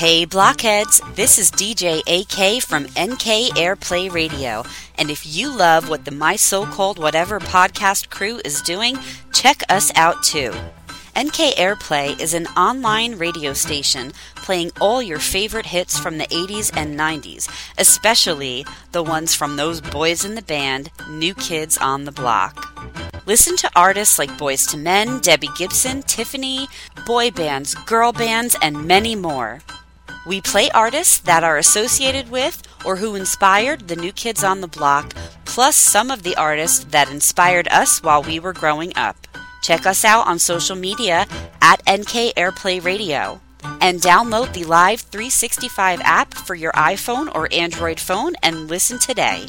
Hey blockheads, this is DJ AK from NK Airplay Radio, and if you love what the My So Called Whatever podcast crew is doing, check us out too. NK Airplay is an online radio station playing all your favorite hits from the 80s and 90s, especially the ones from those boys in the band, New Kids on the Block. Listen to artists like Boyz II Men, Debbie Gibson, Tiffany, boy bands, girl bands, and many more. We play artists that are associated with or who inspired the new kids on the block, plus some of the artists that inspired us while we were growing up. Check us out on social media at NK Airplay Radio. And download the Live 365 app for your iPhone or Android phone and listen today.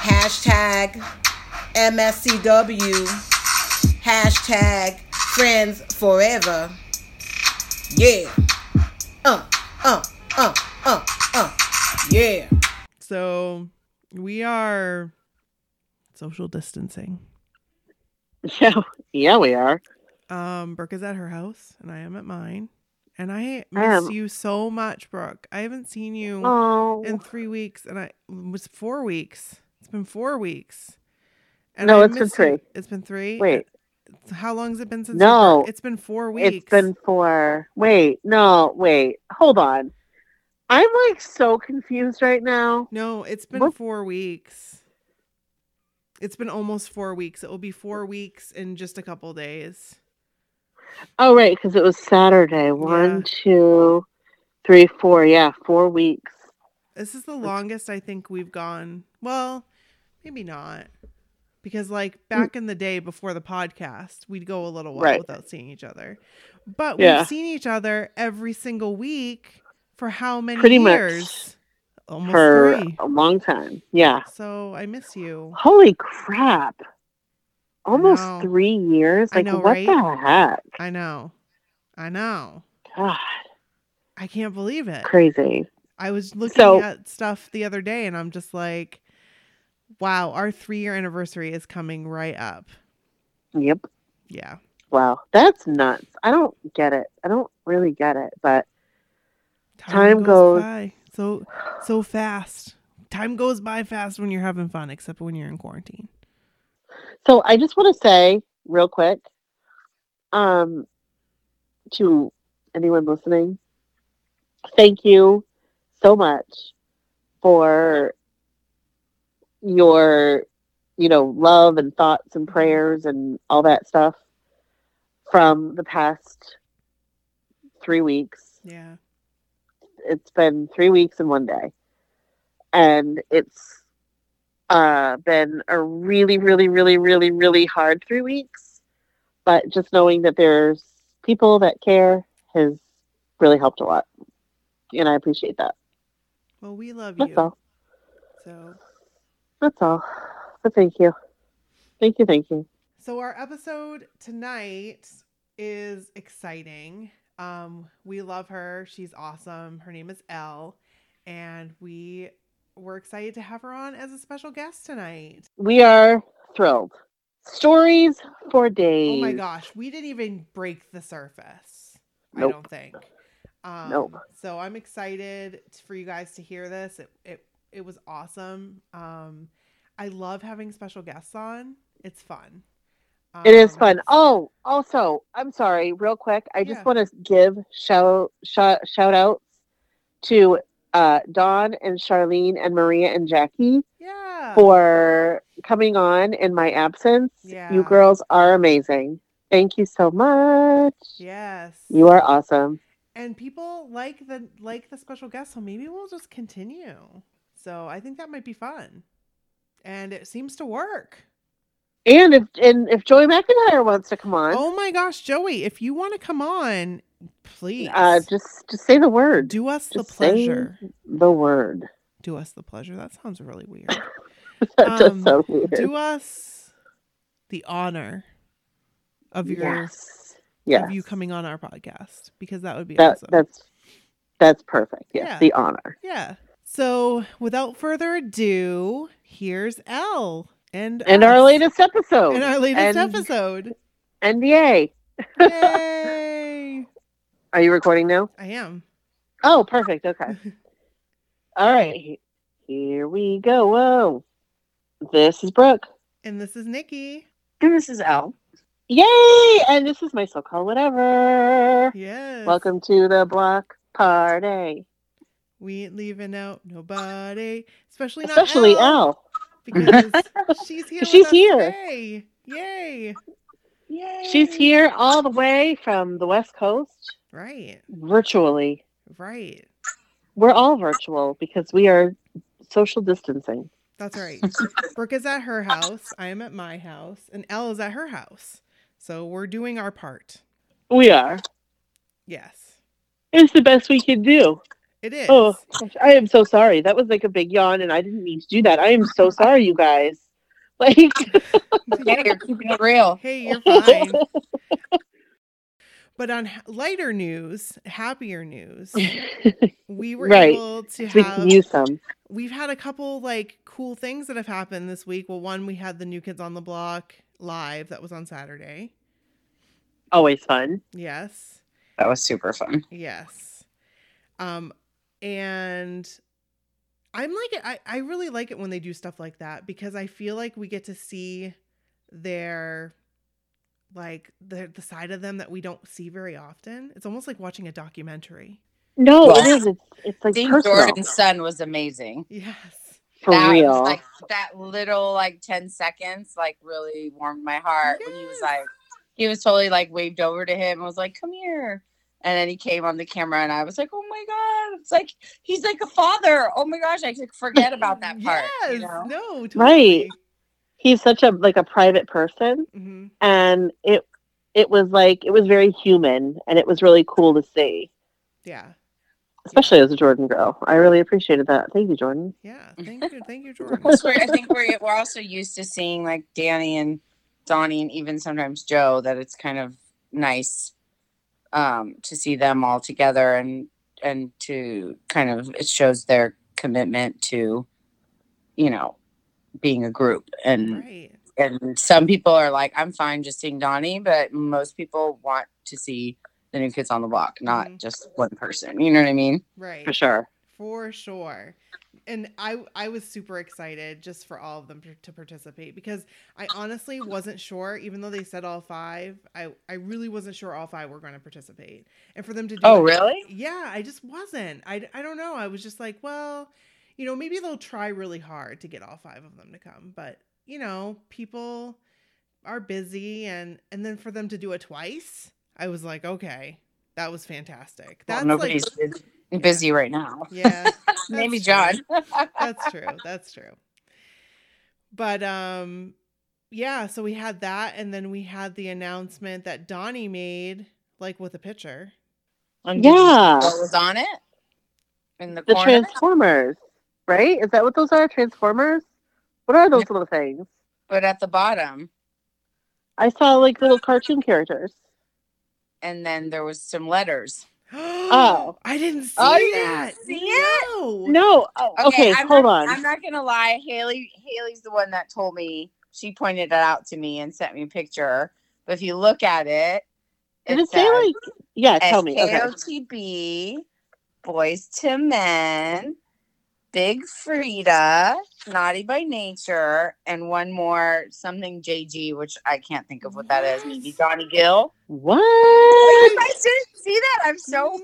Hashtag MSCW. Hashtag friends forever. Yeah. Uh, uh, uh, uh, uh. Yeah. So we are social distancing. Yeah, yeah, we are. Um, Brooke is at her house and I am at mine. And I miss Um, you so much, Brooke. I haven't seen you Oh, in three weeks, and I it was four weeks. Been four weeks. No, I it's been three. It's been three. wait. how long has it been since? No. it's been four weeks. It's been four. Wait, no, wait. Hold on. I'm like so confused right now. no, it's been What? four weeks. It's been almost four weeks. It will be four weeks in just a couple days. Oh, right, because it was Saturday. One, two, three, four. Yeah, four weeks. This is the longest I think we've gone. Well, maybe not. Because like back in the day before the podcast, we'd go a little while Right. without seeing each other. But Yeah. we've seen each other every single week for how many Pretty much years? Almost for three. a long time. Yeah. So I miss you. Holy crap. Almost three years? Like, know, what right? the heck? I know. I know. God, I can't believe it. crazy. I was looking So- at stuff the other day and I'm just like, wow, our three year anniversary is coming right up. Yep. Yeah. Wow. That's nuts. I don't get it. I don't really get it, but Time goes- by so so fast. Time goes by fast when you're having fun, except when you're in quarantine. So I just want to say real quick, um, to anyone listening, thank you so much for your, you know, love and thoughts and prayers and all that stuff from the past three weeks. Yeah. It's been three weeks and one day, and it's uh, been a really, really, really, really, really hard three weeks. But just knowing that there's people that care has really helped a lot, and I appreciate that. Well, we love That's you. all. So That's all. But thank you, thank you, thank you. so our episode tonight is exciting. Um, we love her. She's awesome. Her name is Elle, and we we're excited to have her on as a special guest tonight. We are thrilled. Stories for days. Oh my gosh, we didn't even break the surface. I don't think. Um, Nope. So I'm excited for you guys to hear this. It it it was awesome. Um, I love having special guests on. It's fun. It is Um, fun. Oh, also, I'm sorry, real quick. I just Yeah. want to give shout shout shout outs to uh, Dawn and Charlene and Maria and Jackie Yeah. for coming on in my absence. Yeah. You girls are amazing. Thank you so much. Yes. You are awesome. and people like the like the special guest, so maybe we'll just continue. So I think that might be fun. and it seems to work. And if and if Joey McIntyre wants to come on, Oh my gosh, Joey, if you want to come on, please uh, just just say the word. do us the just say pleasure. The word. Do us the pleasure. That sounds really weird. that Um, does sound weird. do us the honor of your yes. Yes. of you coming on our podcast because that would be that awesome. that's that's perfect. Yes. Yeah. The honor. Yeah. So without further ado, here's Elle and And our latest episode. and our latest and episode. NDA. Yay! Are you recording now? I am. Oh, perfect. Okay. All right. Here we go. Whoa. This is Brooke. And this is Nikki. And this is Elle. Yay! And this is my so-called whatever. Yes. Welcome to the block party. We ain't leaving out nobody, especially not Especially Elle, Al. because she's here. She's here. today. Yay! Yay. She's here all the way from the West Coast, Right. virtually. Right. We're all virtual because we are social distancing. That's right. Brooke is at her house. I am at my house, and Elle is at her house. So we're doing our part. We are. Yes, It's the best we can do. It is. Oh, gosh, I am so sorry. That was like a big yawn, and I didn't mean to do that. I am so sorry, you guys. Like, Yeah, you're keeping it real. Hey, you're fine. but on lighter news, happier news, we were Right. able to we have. can use some. we've had a couple like cool things that have happened this week. Well, one we had the New Kids on the Block live that was on Saturday. Always fun. Yes. That was super fun. Yes. Um, and I'm like. I, I really like it when they do stuff like that because I feel like we get to see their like the the side of them that we don't see very often. It's almost like watching a documentary. No, Well, it is. It's, it's like Seeing personal. Jordan's son was amazing. Yes. For that real. Was like that little like 10 seconds like really warmed my heart when he was like he was totally like waved over to him and was like, Come here. And then he came on the camera and I was like, Oh my god, it's like he's like a father. Oh my gosh, I could forget about that part. Yes. You know? No. Totally. Right. He's such a like a private person, hmm and it it was like it was very human, and it was really cool to see, Yeah. especially as a Jordan girl. I really appreciated that. Thank you, Jordan. Yeah. Thank you. Thank you, Jordan. Plus, we're- I think we're we're also used to seeing like Danny and Donnie and even sometimes Joe that it's kind of nice um to see them all together and and to kind of it shows their commitment to you know being a group and Right. and some people are like I'm fine just seeing Donnie but most people want to see the new kids on the block not Mhm. just one person you know what I mean Right. For sure. For sure. And I I was super excited just for all of them to, participate because I honestly wasn't sure, even though they said all five, I, I really wasn't sure all five were going to participate. And for them to do Oh, it- really? Yeah, I just wasn't. I, I don't know. I was just like, well, you know, maybe they'll try really hard to get all five of them to come. But, you know, people are busy and and then for them to do it twice, I was like, okay, that was fantastic. well, That's nobody's like busy- busy right now yeah. maybe true. John That's true. That's true. But um yeah, so we had that and then we had the announcement that Donnie made like with a picture. And did you see Yeah. what was on it in the, The corner? Transformers, right? Is that what those are? Transformers? What are those little things? but at the bottom, I saw like little cartoon characters. and then there was some letters. Oh. I didn't see Oh, you didn't that. see it? No. No. Oh, okay, I'm hold not, on. I'm not gonna lie. Haley, Haley's the one that told me. She pointed it out to me and sent me a picture. But if you look at it, Did it say like? Yeah, tell me. Okay. NKOTB, Boyz II Men, Big Freedia, Naughty by Nature, and one more something JG, which I can't think of what that is. Maybe Johnny Gill. What? You guys didn't see that? I'm so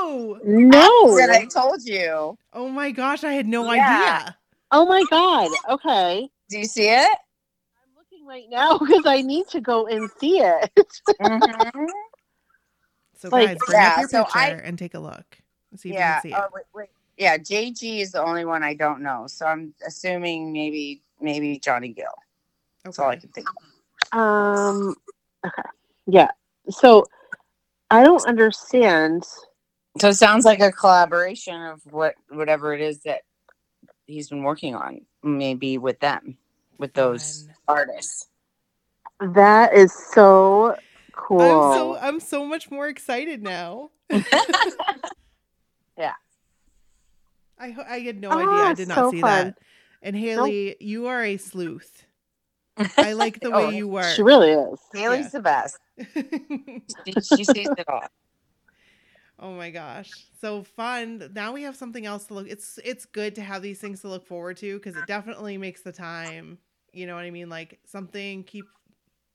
No. No. that I told you. Oh my gosh, I had no Yeah. idea. Oh my god. Okay. Do you see it? I'm looking right now because I need to go and see it. Mhm. So Like, guys, bring yeah, up your so picture I- and take a look. See if yeah. you can see it. Oh, wait, wait. Yeah, JG is the only one I don't know. So I'm assuming maybe maybe Johnny Gill. That's all I can think. Of. Um. Okay. Yeah. So I don't understand. So it sounds like a collaboration of what whatever it is that he's been working on, maybe with them, with those Fun. artists. That is so cool. I'm so I'm so much more excited now. Yeah. I I had no Ah, idea. I did not so see fun. that. And Haley, you are a sleuth. I like the way Oh, you work. she really is. Haley's Yeah. the best. She, she sees it all. oh my gosh. So fun. Now we have something else to look. It's it's good to have these things to look forward to because it definitely makes the time, you know what I mean? Like something keep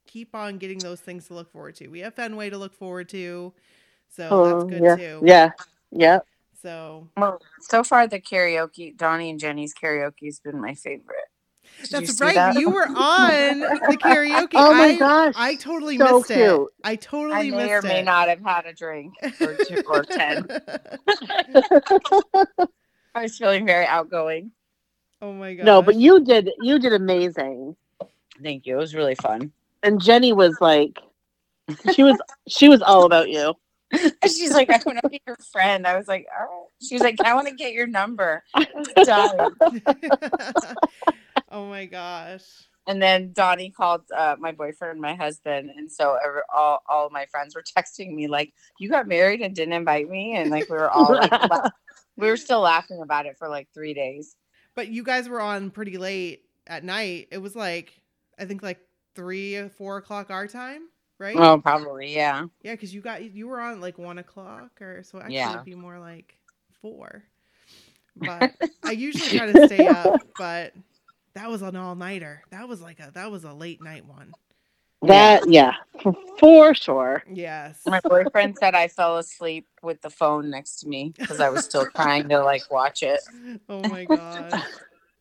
keep on getting those things to look forward to. We have Fenway to look forward to. So Oh, that's good yeah. too. Yeah. Yeah. So Well, so far the karaoke, Donnie and Jenny's karaoke has been my favorite. Did that's see right. that? You were on the karaoke. Oh my I, gosh. I totally So missed it. cute. I I totally may missed or it. may not have had a drink or two or ten. I was feeling very outgoing. oh my god. No, but you did. You did amazing. Thank you. It was really fun. And Jenny was like, she was she was all about you. She's like, I want to be your friend. I was like, oh. She was like, I want to get your number. Oh my gosh. And then Donnie called uh, my boyfriend, and my husband, and so every, all all my friends were texting me like, "You got married and didn't invite me," and like we were all like, la- we were still laughing about it for like three days. But you guys were on pretty late at night. It was like I think like three or four o'clock our time, right? Oh, probably, yeah. Yeah, because you got you were on like one o'clock or so. Actually, Yeah. it'd be more like four. But I usually try to stay up, but that was an all nighter. That was like a that was a late night one. That yeah, for, for sure. Yes. My boyfriend said I fell asleep with the phone next to me because I was still trying to like watch it. Oh my god.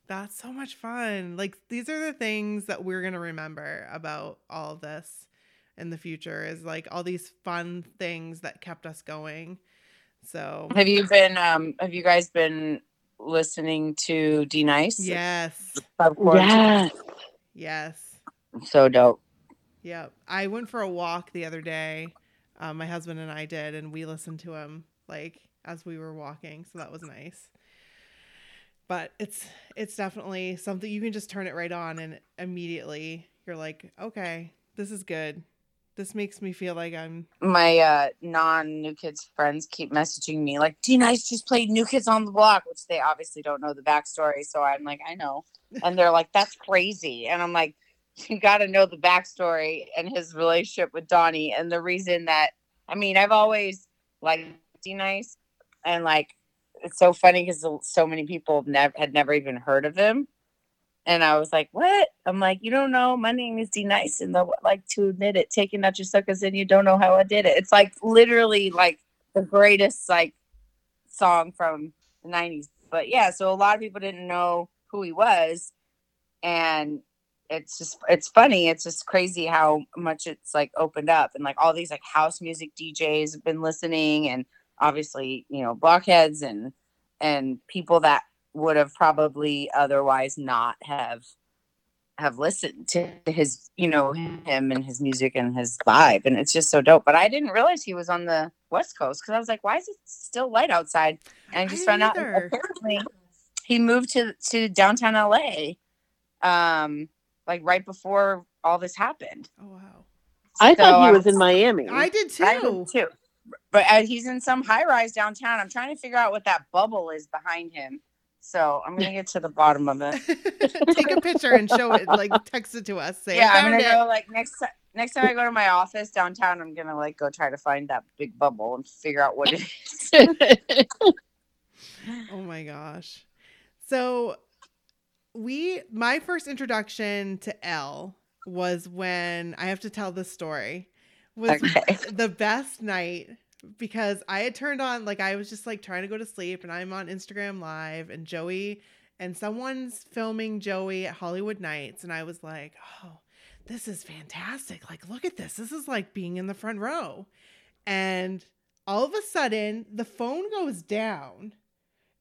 That's so much fun. Like these are the things that we're going to remember about all this in the future is like all these fun things that kept us going. So, Have you been? um Have you guys been listening to D Nice? yes. Yes. Yes. So dope. Yep. I went for a walk the other day. Um, my husband and I did, and we listened to him like as we were walking. So that was nice. But it's it's definitely something you can just turn it right on, and immediately you're like, okay, this is good. This makes me feel like I'm. My uh non New Kids friends keep messaging me like, D Nice just played New Kids on the Block, which they obviously don't know the backstory. So I'm like, I know. And they're like, that's crazy. And I'm like, you got to know the backstory and his relationship with Donnie and the reason that I mean, I've always liked D Nice, and like it's so funny because so many people never had never even heard of him, and I was like, "What?" I'm like, "You don't know? My name is D Nice, and I like to admit it. Taking out your suckers, and you don't know how I did it. It's like literally like the greatest like song from the '90s. But yeah, so a lot of people didn't know who he was, and it's just it's funny it's just crazy how much it's like opened up and like all these like house music djs have been listening and obviously you know blockheads and and people that would have probably otherwise not have have listened to his you know him and his music and his vibe and it's just so dope but i didn't realize he was on the west coast because i was like why is it still light outside and i I just didn't found out apparently he moved to to downtown la um like right before all this happened. Oh wow. I So thought he was was- in Miami. I did too. I did too. But uh, he's in some high rise downtown. I'm trying to figure out what that bubble is behind him. So I'm gonna get to the bottom of it. Take a picture and show it, like text it to us. Say, yeah, I'm gonna it." go like next ti- next time I go to my office downtown. I'm gonna like go try to find that big bubble and figure out what it is. Oh my gosh. So we my first introduction to Elle was when I have to tell this story. Was Okay. the best night because I had turned on like I was just like trying to go to sleep and I'm on Instagram live and Joey and someone's filming Joey at Hollywood Nights and I was like, "Oh, this is fantastic. Like look at this. This is like being in the front row." And all of a sudden, the phone goes down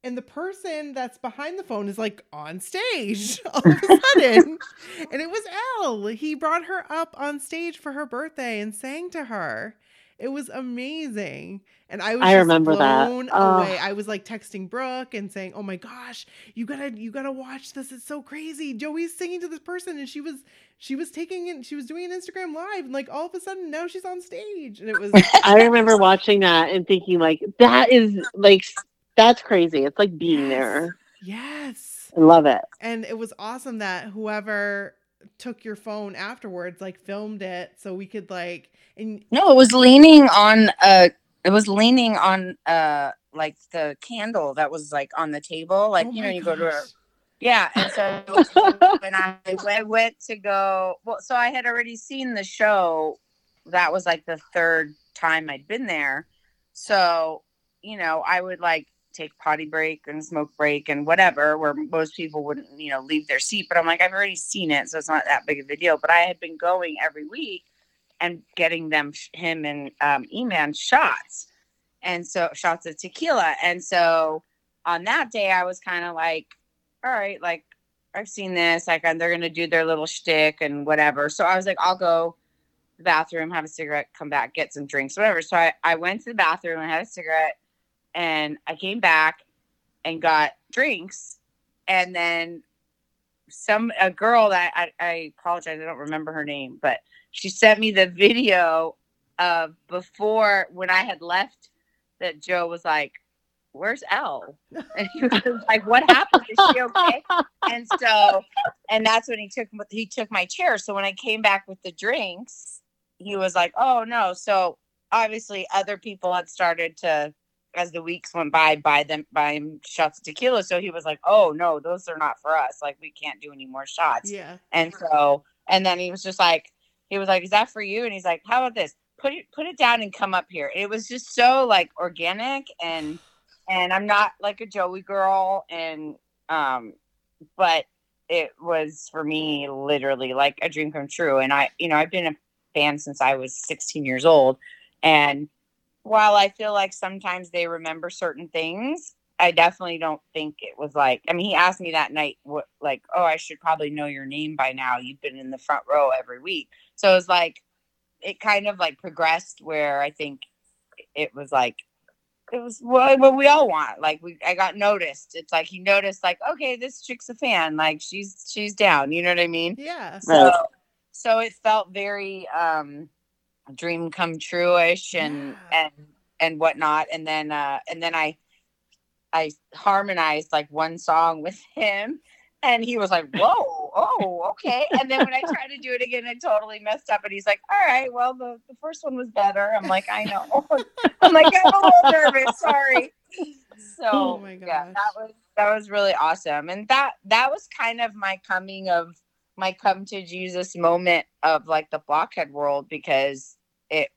and the person that's behind the phone is like on stage all of a sudden. and it was Elle. He brought her up on stage for her birthday and sang to her. It was amazing. And I was I remember that. blown Oh. away. I was like texting Brooke and saying, "Oh my gosh, you got to you got to watch this. It's so crazy. Joey's singing to this person and she was she was taking it she was doing an Instagram live and like all of a sudden now she's on stage." And it was I remember watching that and thinking like that is like that's crazy. It's like being there. yes. I love it. And it was awesome that whoever took your phone afterwards like filmed it so we could like and No, it was leaning on uh it was leaning on uh like the candle that was like on the table. Like oh you know, you go to a yeah, and so when I went, went to go well, so I had already seen the show. That was like the third time I'd been there. So, you know, I would like take potty break and smoke break and whatever, where most people wouldn't, you know, leave their seat. But I'm like, I've already seen it, so it's not that big of a deal. But I had been going every week and getting them him and um, E-Man shots, and so shots of tequila. And so on that day, I was kind of like, all right, like I've seen this, like they're gonna do their little shtick and whatever. So I was like, I'll go the bathroom, have a cigarette, come back, get some drinks, whatever. So I, I went to the bathroom and had a cigarette, and I came back and got drinks, and then some a girl that I, I apologize, I don't remember her name, but she sent me the video of before when I had left that Joe was like, Where's Elle? And he was like, What happened? Is she okay? And so and that's when he took he took my chair. So when I came back with the drinks, he was like, Oh no. So obviously other people had started to as the weeks went by buy them buy him shots of tequila. So he was like, Oh no, those are not for us. Like we can't do any more shots. yeah And so, and then he was just like, he was like, "Is that for you?" And he's like, "How about this? Put it, put it down and come up here." It was just so like organic, and and I'm not like a Joey girl, and um, but it was for me literally like a dream come true. And I, you know, I've been a fan since I was 16 years old, and while I feel like sometimes they remember certain things, I definitely don't think it was like. I mean, he asked me that night, what, like, oh, I should probably know your name by now. You've been in the front row every week, so it was like, it kind of like progressed where I think it was like, it was what, what we all want. Like we, I got noticed. It's like he noticed, like, okay, this chick's a fan. Like she's she's down. You know what I mean? yeah So, so it felt very um dream come true-ish and Yeah. and and whatnot. And then uh and then I I harmonized like one song with him and he was like, Whoa, oh, okay. And then when I tried to do it again, I totally messed up. And he's like, All right, well the, the first one was better. I'm like, I know. I'm like, I'm a little nervous, sorry. So Oh my yeah, that was that was really awesome. And that that was kind of my coming of my come to Jesus moment of like the blockhead world because it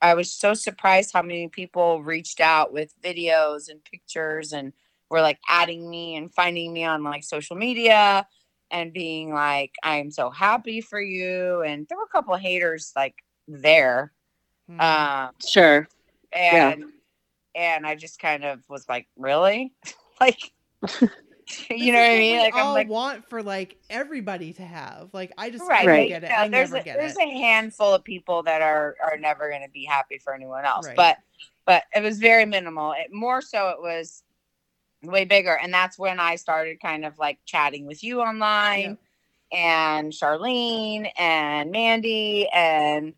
I was so surprised how many people reached out with videos and pictures and were like adding me and finding me on like social media and being like I'm so happy for you and there were a couple of haters like there Mhm. um Sure. Yeah. and and I just kind of was like really like This you know what I mean? we like I'm all like want for like everybody to have. Like i just right, I Right. get it. Yeah, i there's never a, get there's it. a handful of people that are are never going to be happy for anyone else Right. but but it was very minimal. It more so it was way bigger and that's when i started kind of like chatting with you online and charlene and mandy and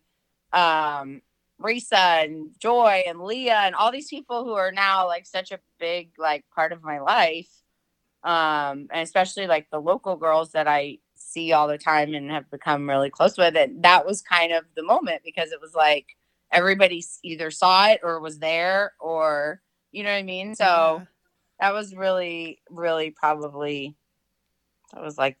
um Risa and Joy and Leah and all these people who are now like such a big like part of my life. Um, and especially like the local girls that I see all the time and have become really close with. And that was kind of the moment because it was like everybody either saw it or was there or you know what I mean? So Yeah. that was really, really probably that was like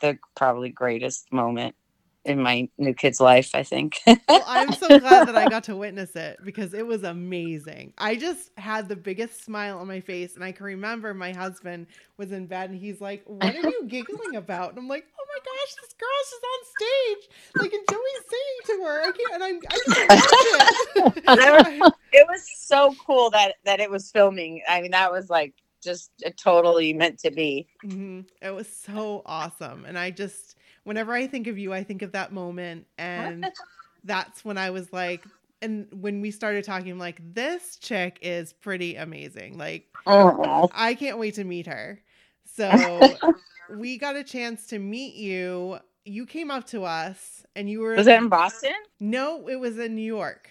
the probably greatest moment in my new kid's life, I think. well, I'm so glad that I got to witness it because it was amazing. I just had the biggest smile on my face, and I can remember my husband was in bed, and he's like, "What are you giggling about?" And I'm like, "Oh my gosh, this girl's just on stage, like, and Joey's singing to her. I can't, and I'm, I can't watch it." it was so cool that that it was filming. I mean, that was like just uh, totally meant to be. hmm It was so awesome. And I just, whenever I think of you, I think of that moment. And that's when I was like, and when we started talking, I'm like, this chick is pretty amazing. Like, Oh, I can't wait to meet her. So we got a chance to meet you. You came up to us and you were was it in Boston? No, it was in New York.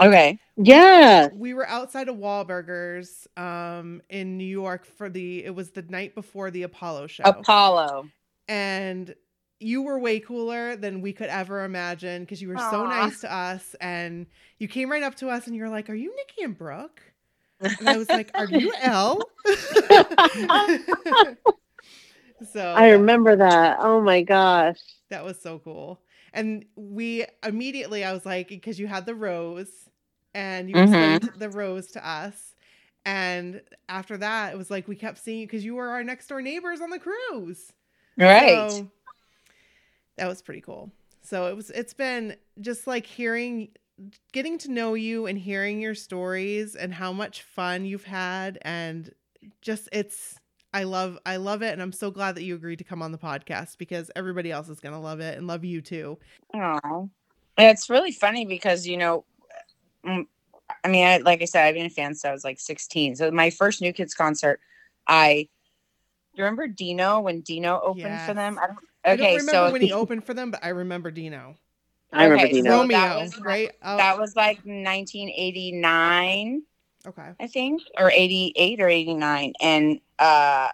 Okay. Yeah. We were outside of Wahlburgers um in New York for the it was the night before the Apollo show. Apollo. And you were way cooler than we could ever imagine because you were so nice to us and you came right up to us and you're like, "Are you Nikki and Brooke?" And I was like, "Are you Elle?" so I remember that. Oh my gosh. that was so cool. And we immediately, I was like, because you had the rose and you Mhm. extended the rose to us. And after that, it was like we kept seeing you because you were our next door neighbors on the cruise. Right. So that was pretty cool. So it was it's been just like hearing getting to know you and hearing your stories and how much fun you've had and just it's I love I love it and I'm so glad that you agreed to come on the podcast because everybody else is going to love it and love you too. Oh, it's really funny because you know, mm, I mean, I, like I said, I've been a fan since I was like 16. So my first New Kids concert, I you remember Dino when Dino opened for them. I don't, I don't okay, remember so when he opened for them, but I remember Dino. I remember Okay, so Dino. Romeo, that was- right? Oh, that was like 1989. okay. I think, or 88 or 89. And uh,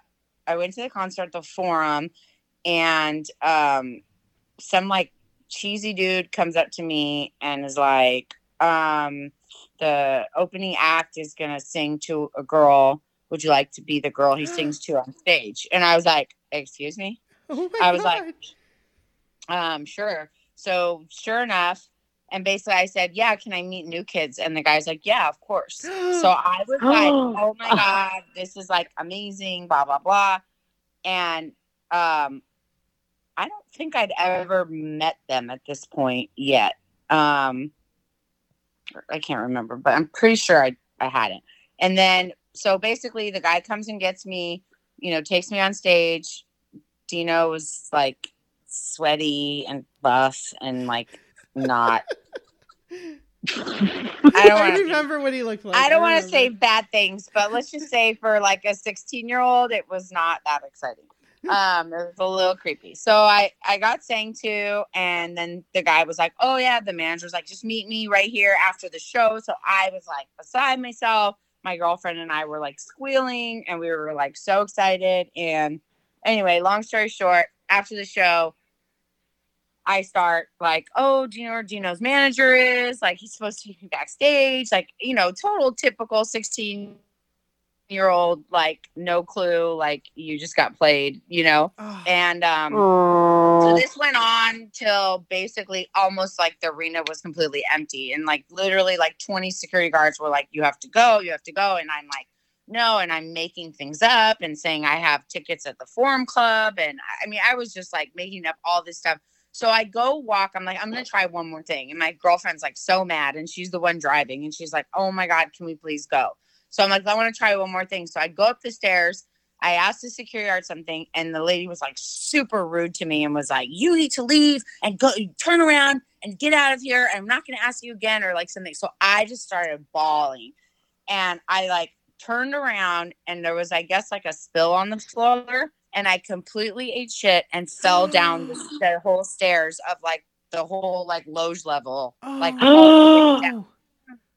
I went to the concert at the Forum, and um, some like cheesy dude comes up to me and is like, um, the opening act is going to sing to a girl. Would you like to be the girl he sings to on stage? And I was like, excuse me? Oh I was like, um, sure. So sure enough, and basically I said, yeah, can I meet new kids? And the guy's like, yeah, of course. So I was like, oh my God, this is like amazing, blah, blah, blah. And um, I don't think I'd ever met them at this point yet. Um, I can't remember, but I'm pretty sure I, I hadn't. And then, so basically, the guy comes and gets me, you know, takes me on stage. Dino was like sweaty and buff and like not. I don't I want to. remember what he looked like. I don't want to say bad things, but let's just say for like a 16 year old, it was not that exciting. Um, it was a little creepy. So I I got sang to, and then the guy was like, "Oh yeah," the manager was like, "Just meet me right here after the show." So I was like beside myself. My girlfriend and I were like squealing, and we were like so excited. And anyway, long story short, after the show, I start like, oh, do you know where Dino's manager is? Like, he's supposed to me backstage. Like, you know, total typical 16 year old, like, no clue. Like, you just got played, you know? Oh, And um, so this went on till basically almost like the arena was completely empty. And like, literally, like 20 security guards were like, you have to go, you have to go. And I'm like, no. And I'm making things up and saying I have tickets at the Forum Club. And I- I mean, I was just like making up all this stuff. So I go walk. I'm like, I'm gonna try one more thing. And my girlfriend's like so mad, and she's the one driving, and she's like, Oh my god, can we please go? So I'm like, I want to try one more thing. So I go up the stairs. I asked the security guard something, and the lady was like super rude to me and was like, "You need to leave and go, turn around and get out of here. I'm not going to ask you again," or like something. So I just started bawling, and I like turned around, and there was, I guess, like a spill on the floor, and I completely ate shit and fell down the, the whole stairs of like the whole like loge level, like Oh. all the way down.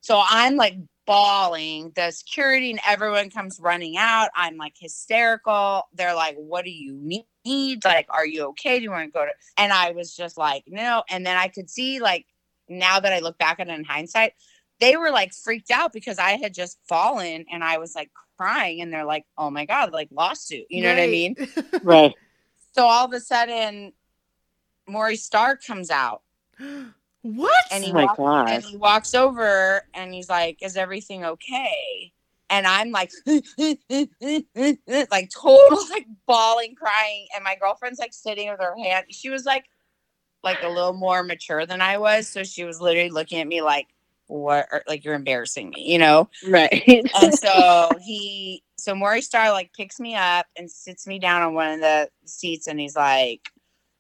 So I'm like bawling. The security and everyone comes running out. I'm like hysterical. They're like, "What do you need? Like, are you okay? Do you want to go to?" And I was just like, "No." And then I could see like now that I look back at it in hindsight, they were like freaked out because I had just fallen and I was like crying, and they're like, "Oh my god, like lawsuit." You know what I mean? Right. So all of a sudden, Maury Starr comes out what? and he Oh my walks, God. and he walks over and he's like, "Is everything okay?" And I'm like, like total like bawling, crying, and my girlfriend's like sitting with her hand. She was like, like a little more mature than I was, so she was literally looking at me like, what are, like you're embarrassing me, you know? Right. and so he so Maury Starr like picks me up and sits me down on one of the seats and he's like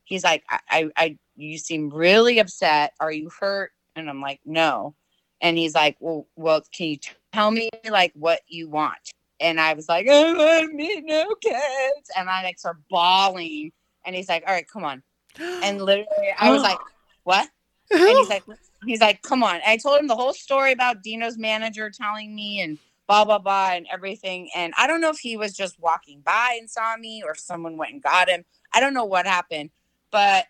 he's like I, I, I you seem really upset. Are you hurt? And I'm like, no. And he's like, Well, well, can you tell me like what you want? And I was like, I want me no kids. And I like start bawling. And he's like, All right, come on. And literally I was like, What? And he's like, he's like, come on. And I told him the whole story about Dino's manager telling me and blah blah blah and everything. And I don't know if he was just walking by and saw me or if someone went and got him. I don't know what happened. But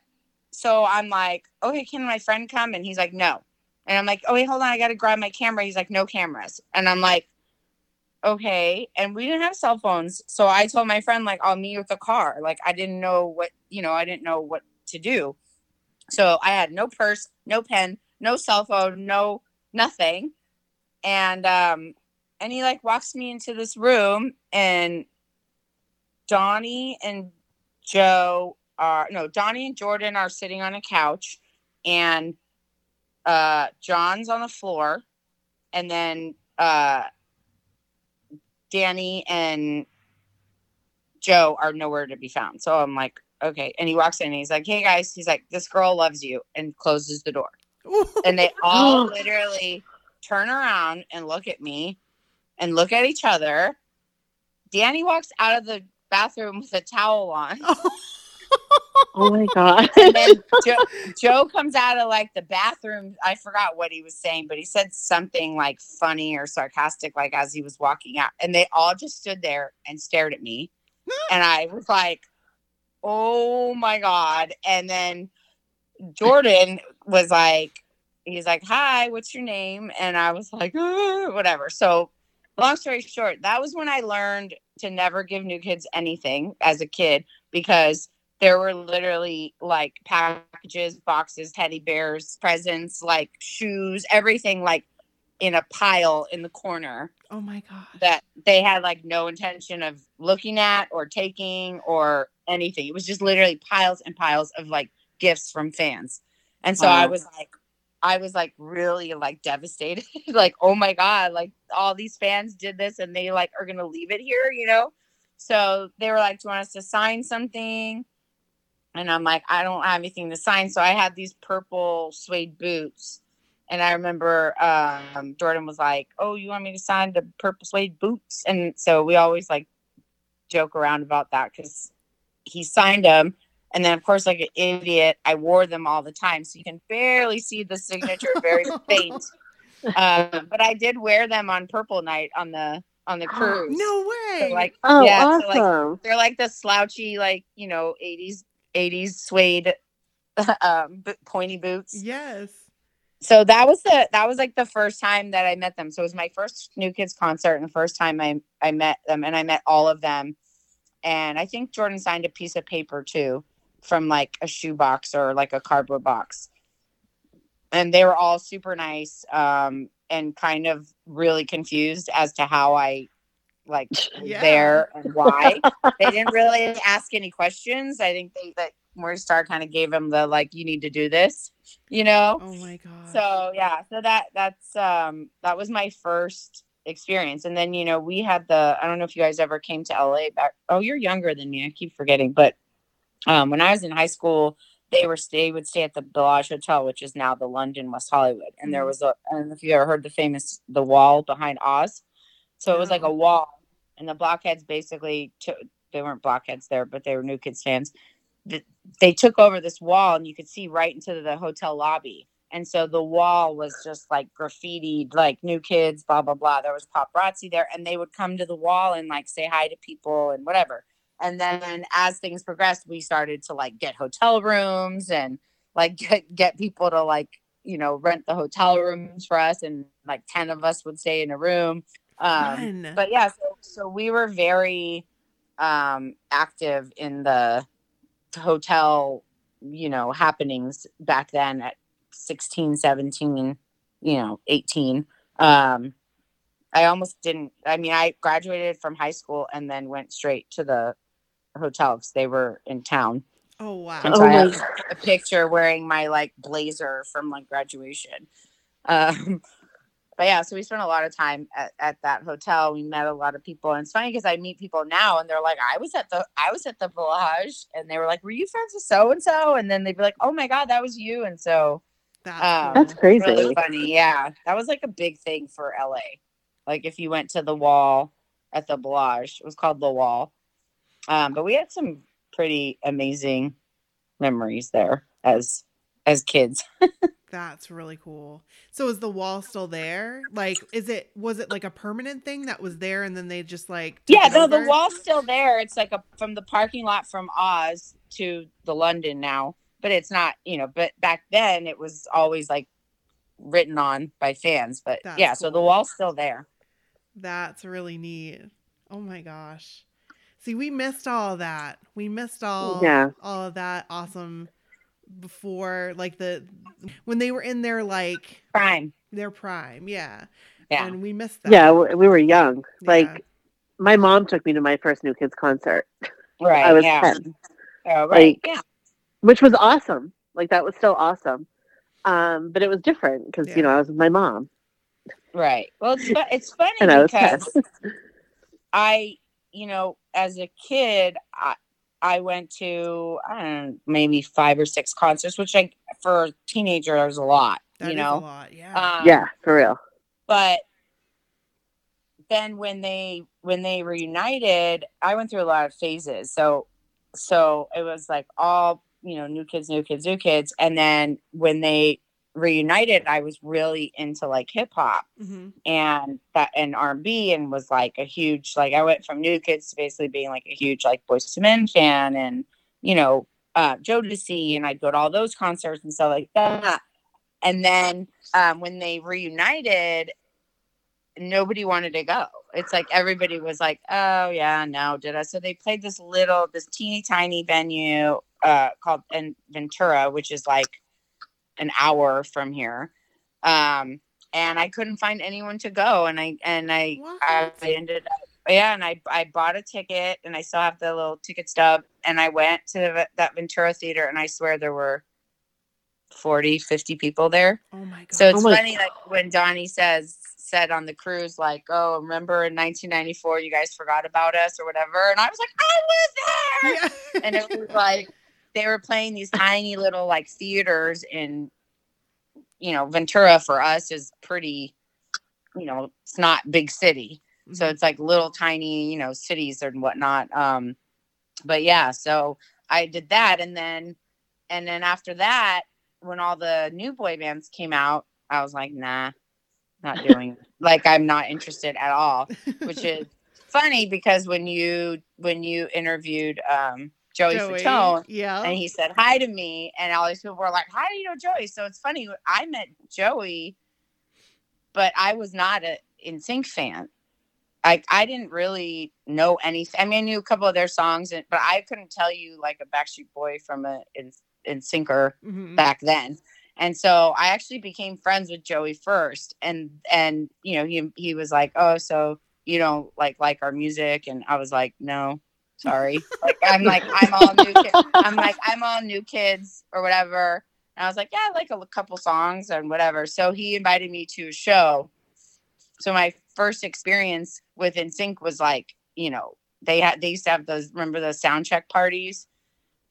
so I'm like, okay, can my friend come? And he's like, no. And I'm like, oh wait, hold on, I gotta grab my camera. He's like, no cameras. And I'm like, okay. And we didn't have cell phones. So I told my friend, like, I'll meet you at the car. Like I didn't know what, you know, I didn't know what to do. So I had no purse, no pen, no cell phone, no nothing. And um and he like walks me into this room and Donnie and Joe are no, Donnie and Jordan are sitting on a couch and uh John's on the floor and then uh Danny and Joe are nowhere to be found. So I'm like, okay. And he walks in and he's like, hey guys, he's like, this girl loves you and closes the door. and they all literally turn around and look at me and look at each other. Danny walks out of the bathroom with a towel on. oh my god. And then Joe, Joe comes out of like the bathroom. I forgot what he was saying, but he said something like funny or sarcastic, like as he was walking out. And they all just stood there and stared at me. and I was like, oh my God. And then Jordan was like, he's like, hi, what's your name? And I was like, "Uh," whatever. So, long story short, that was when I learned to never give new kids anything as a kid because there were literally like packages, boxes, teddy bears, presents, like shoes, everything like in a pile in the corner Oh my god. that they had like no intention of looking at or taking or anything. It was just literally piles and piles of like gifts from fans. And so I was like, I was like really like devastated. like, oh my God, like all these fans did this and they like are gonna leave it here, you know? So they were like, Do you want us to sign something? And I'm like, I don't have anything to sign. So I had these purple suede boots. And I remember um, Jordan was like, Oh, you want me to sign the purple suede boots? And so we always like joke around about that because he signed them. And then, of course, like an idiot, I wore them all the time. So you can barely see the signature, very faint. Uh, but I did wear them on Purple Night on the on the cruise. No So, way. like, Oh, yeah, awesome. so, like, they're like the slouchy, like you know, eighties eighties suede, um, pointy boots. yes. So that was the that was like the first time that I met them. So it was my first New Kids concert and the first time I I met them, and I met all of them. And I think Jordan signed a piece of paper too from like a shoebox or like a cardboard box. And they were all super nice um, and kind of really confused as to how I like Yeah. there and why. they didn't really ask any questions. I think they that Maurice Starr kind of gave them the like, you need to do this, you know. Oh my god. So yeah, so that that's um that was my first experience. And then, you know, we had the I don't know if you guys ever came to LA back. Oh, you're younger than me. I keep forgetting. But um when I was in high school, they were stay would stay at the Bel Age Hotel, which is now the London West Hollywood. And there Mhm. was a I don't know if you ever heard the famous the wall behind Oz. So it was like a wall and the blockheads basically took they weren't blockheads there, but they were new kids fans. Th- They took over this wall and you could see right into the hotel lobby. And so the wall was just like graffitied, like new kids, blah, blah, blah. There was paparazzi there, and they would come to the wall and like say hi to people and whatever. And then as things progressed, we started to like get hotel rooms and like get, get people to like, you know, rent the hotel rooms for us. And like 10 of us would stay in a room. Um, but yeah, so, so we were very um, active in the hotel, you know, happenings back then at 16, 17, you know, 18. Um, I almost didn't, I mean, I graduated from high school and then went straight to the hotel because they were in town. oh wow. And Oh I have a picture wearing my like blazer from like graduation. Um, but yeah, so we spent a lot of time at, at that hotel. We met a lot of people, and it's funny because I meet people now, and they're like, "I was at the I was at the Village," and they were like, "Were you friends with so and so?" And then they'd be like, "Oh my god, that was you!" And so That's, Um. That's crazy. really funny. Yeah, that was like a big thing for LA. Like if you went to the wall at the Bel Age, it was called the Wall. Um, but we had some pretty amazing memories there as as kids. That's really cool. So is the wall still there? Like, is it was it like a permanent thing that was there and then they just like Yeah, it no, the wall's still there. It's like a from the parking lot from Oz to the London now, but it's not, you know. But back then, it was always like written on by fans. But That's yeah, so the wall's still there. That's really neat. Oh my gosh. See, we missed all of that. We missed all Yeah. all of that awesome before like the when they were in their like Prime. their prime. Yeah. Yeah. And we missed that. Yeah, we were young. Yeah. Like my mom took me to my first New Kids concert, Right. I was yeah. 10. Oh, right. Like, yeah. which was awesome. Like that was still awesome. Um, but it was different because Yeah. you know I was with my mom Right. Well, it's fu- it's funny and I was ten. because I, you know, as a kid, I I went to I don't know, maybe five or six concerts, which I for a teenager is a lot, That you is know. a lot. Yeah. Um, yeah, for real. But then when they when they reunited, I went through a lot of phases. So so it was like all you know, new kids, new kids, new kids, and then when they reunited, I was really into like hip hop hmm and that and R&B and was like a huge like I went from New Kids to basically being like a huge like Boyz II Men fan and you know uh Jodeci and I'd go to all those concerts and stuff like that. And then um when they reunited nobody wanted to go. It's like everybody was like, "Oh yeah, no, did I?" So they played this little this teeny tiny venue uh called in Ventura, which is like an hour from here. Um and I couldn't find anyone to go, and I and I I ended up yeah, and I I bought a ticket, and I still have the little ticket stub, and I went to the, that Ventura theater, and I swear there were 40, 50 people there. Oh my god. So it's Oh funny, like when Donnie says said on the cruise, like, "Oh, remember in 1994, you guys forgot about us or whatever," and I was like, "I was there," yeah. and it was like they were playing these tiny little like theaters in you know ventura for us is pretty you know it's not big city. So it's like little tiny you know cities and whatnot um but yeah so i did that and then and then after that when all the new boy bands came out i was like nah not doing like i'm not interested at all which is funny because when you when you interviewed um joey, Fatone, Yeah. and he said hi to me and all these people were like how do you know joey so it's funny i met joey but i was not a NSYNC fan I, I didn't really know anything. I mean, I knew a couple of their songs, and, but I couldn't tell you like a Backstreet Boy from a in, in syncer Mhm. back then. And so I actually became friends with Joey first, and and you know he he was like, oh, so you don't like like our music, and I was like, no, sorry. like I'm like I'm all new. Ki- I'm like I'm all new kids or whatever. And I was like, yeah, I like a couple songs and whatever. So he invited me to a show. So my first experience with NSYNC was like, you know, they had they used to have those remember the sound check parties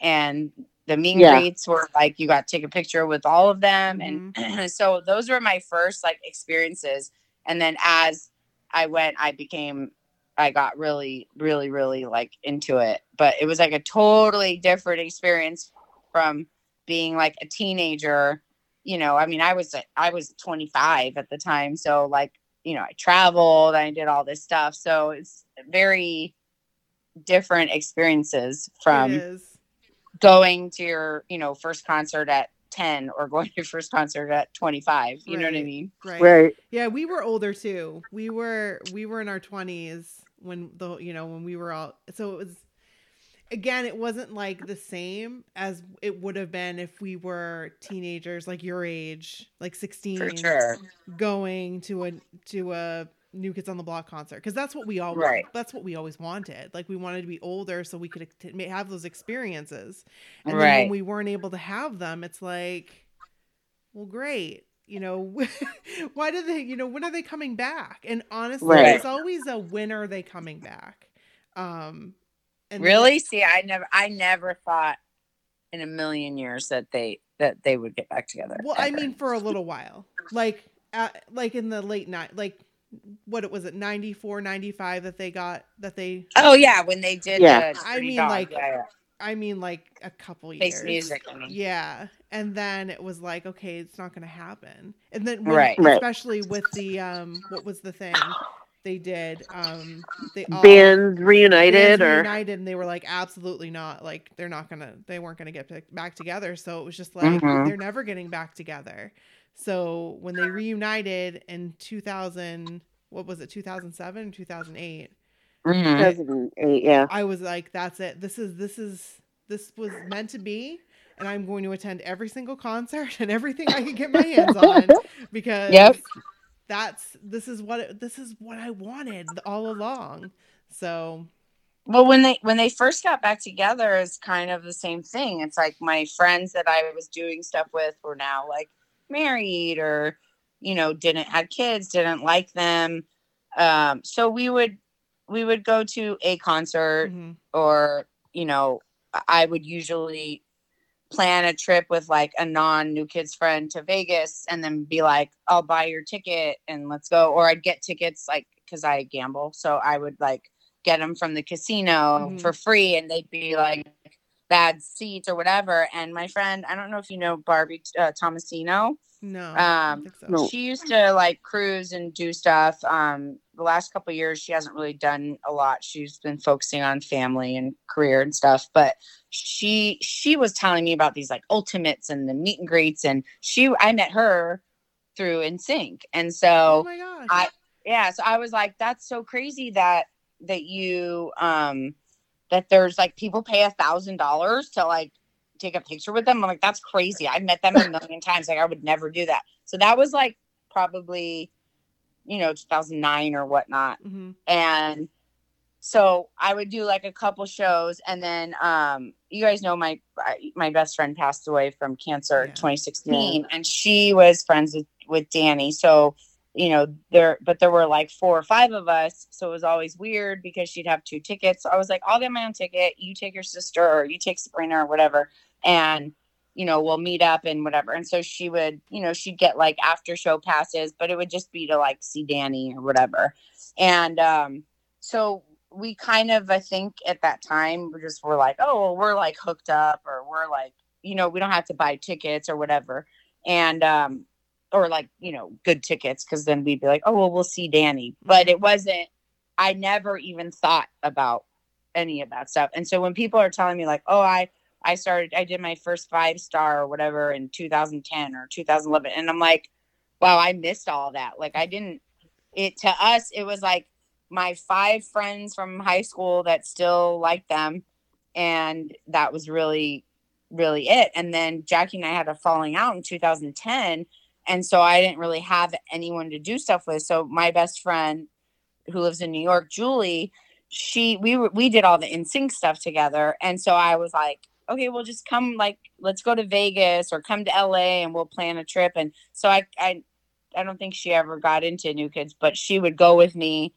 and the meet Yeah. greets were like you got to take a picture with all of them and mm-hmm. so those were my first like experiences and then as I went I became I got really really really like into it but it was like a totally different experience from being like a teenager. You know I mean I was I was 25 at the time so like you know I traveled I did all this stuff so it's very different experiences from going to your you know first concert at 10 or going to your first concert at 25 you know what i mean Right. Right. Yeah, we were older too. We were we were in our twenties when the you know when we were all so it was again it wasn't like the same as it would have been if we were teenagers like your age like 16 for sure going to a to a new kids on the block concert because that's what we all Right. that's what we always wanted like we wanted to be older so we could have those experiences and then when we weren't able to have them it's like well great you know, why do they, you know, when are they coming back? And honestly, Right. it's always a when are they coming back? Um, and Really? See, I never, I never thought in a million years that they that they would get back together. Well, I mean, for a little while, like, uh, like in the late night, like, what it was it 94, 95 that they got that they. oh yeah, when they did. Yeah. the I mean, Dog, like, yeah, yeah. I mean, like a couple face years. music. I mean. Yeah, and then it was like, okay, it's not going to happen. And then, when, Right. Right. especially with the um, what was the thing they did? Um, they all Bands reunited bands or reunited, and they were like, absolutely not. Like they're not gonna, they weren't gonna get back- back together. So it was just like Mhm. they're never getting back together. So when they reunited in 2000, what was it, 2007, 2008? Mhm. 2008, yeah. I was like, that's it. This is this is this was meant to be, and I'm going to attend every single concert and everything I can get my hands on because Yep. that's this is what it, this is what I wanted all along. So Well, when they when they first got back together, is kind of the same thing. It's like my friends that I was doing stuff with were now like married or you know didn't have kids, didn't like them. Um, so we would we would go to a concert mhm. or you know I would usually plan a trip with like a non new kids friend to Vegas and then be like I'll buy your ticket and let's go or I'd get tickets like cuz I gamble so I would like get them from the casino Mhm. for free and they'd be like bad seats or whatever and my friend I don't know if you know Barbie uh, Tomasino no, Um, so. she used to like cruise and do stuff um the last couple of years she hasn't really done a lot. She's been focusing on family and career and stuff but she she was telling me about these like ultimates and the meet and greets and she i met her through NSYNC and oh so my gosh, I yeah so i was like that's so crazy that that you um that there's like people pay a thousand dollars to like take a picture with them. I'm like that's crazy. I've met them a million times. Like i would never do that. So that was like probably you know 2009 or whatnot. Hmm and so I would do like a couple shows, and then um, you guys know my my best friend passed away from cancer in Yeah. 2016, and she was friends with with Danny. So you know there, but there were like four or five of us, so it was always weird because she'd have two tickets. So I was like, I'll get my own ticket. You take your sister, or you take Sabrina, or whatever, and you know we'll meet up and whatever. And so she would, you know, she'd get like after show passes, but it would just be to like see Danny or whatever. And um, so we kind of i think at that time we just were like oh well, we're like hooked up or we're like you know we don't have to buy tickets or whatever and um or like you know good tickets because then we'd be like oh well we'll see danny. But it mm-hmm. wasn't i never even thought about any of that stuff. And so when people are telling me like oh i i started i did my first five star or whatever in 2010 or 2011 and i'm like wow i missed all that. Like i didn't it to us it was like my five friends from high school that still like them and that was really really it. And then jackie and i had a falling out in 2010 and so i didn't really have anyone to do stuff with so my best friend who lives in new york julie she we we did all the NSYNC stuff together and so i was like okay well just come like let's go to vegas or come to la and we'll plan a trip and so i i i don't think she ever got into new kids but she would go with me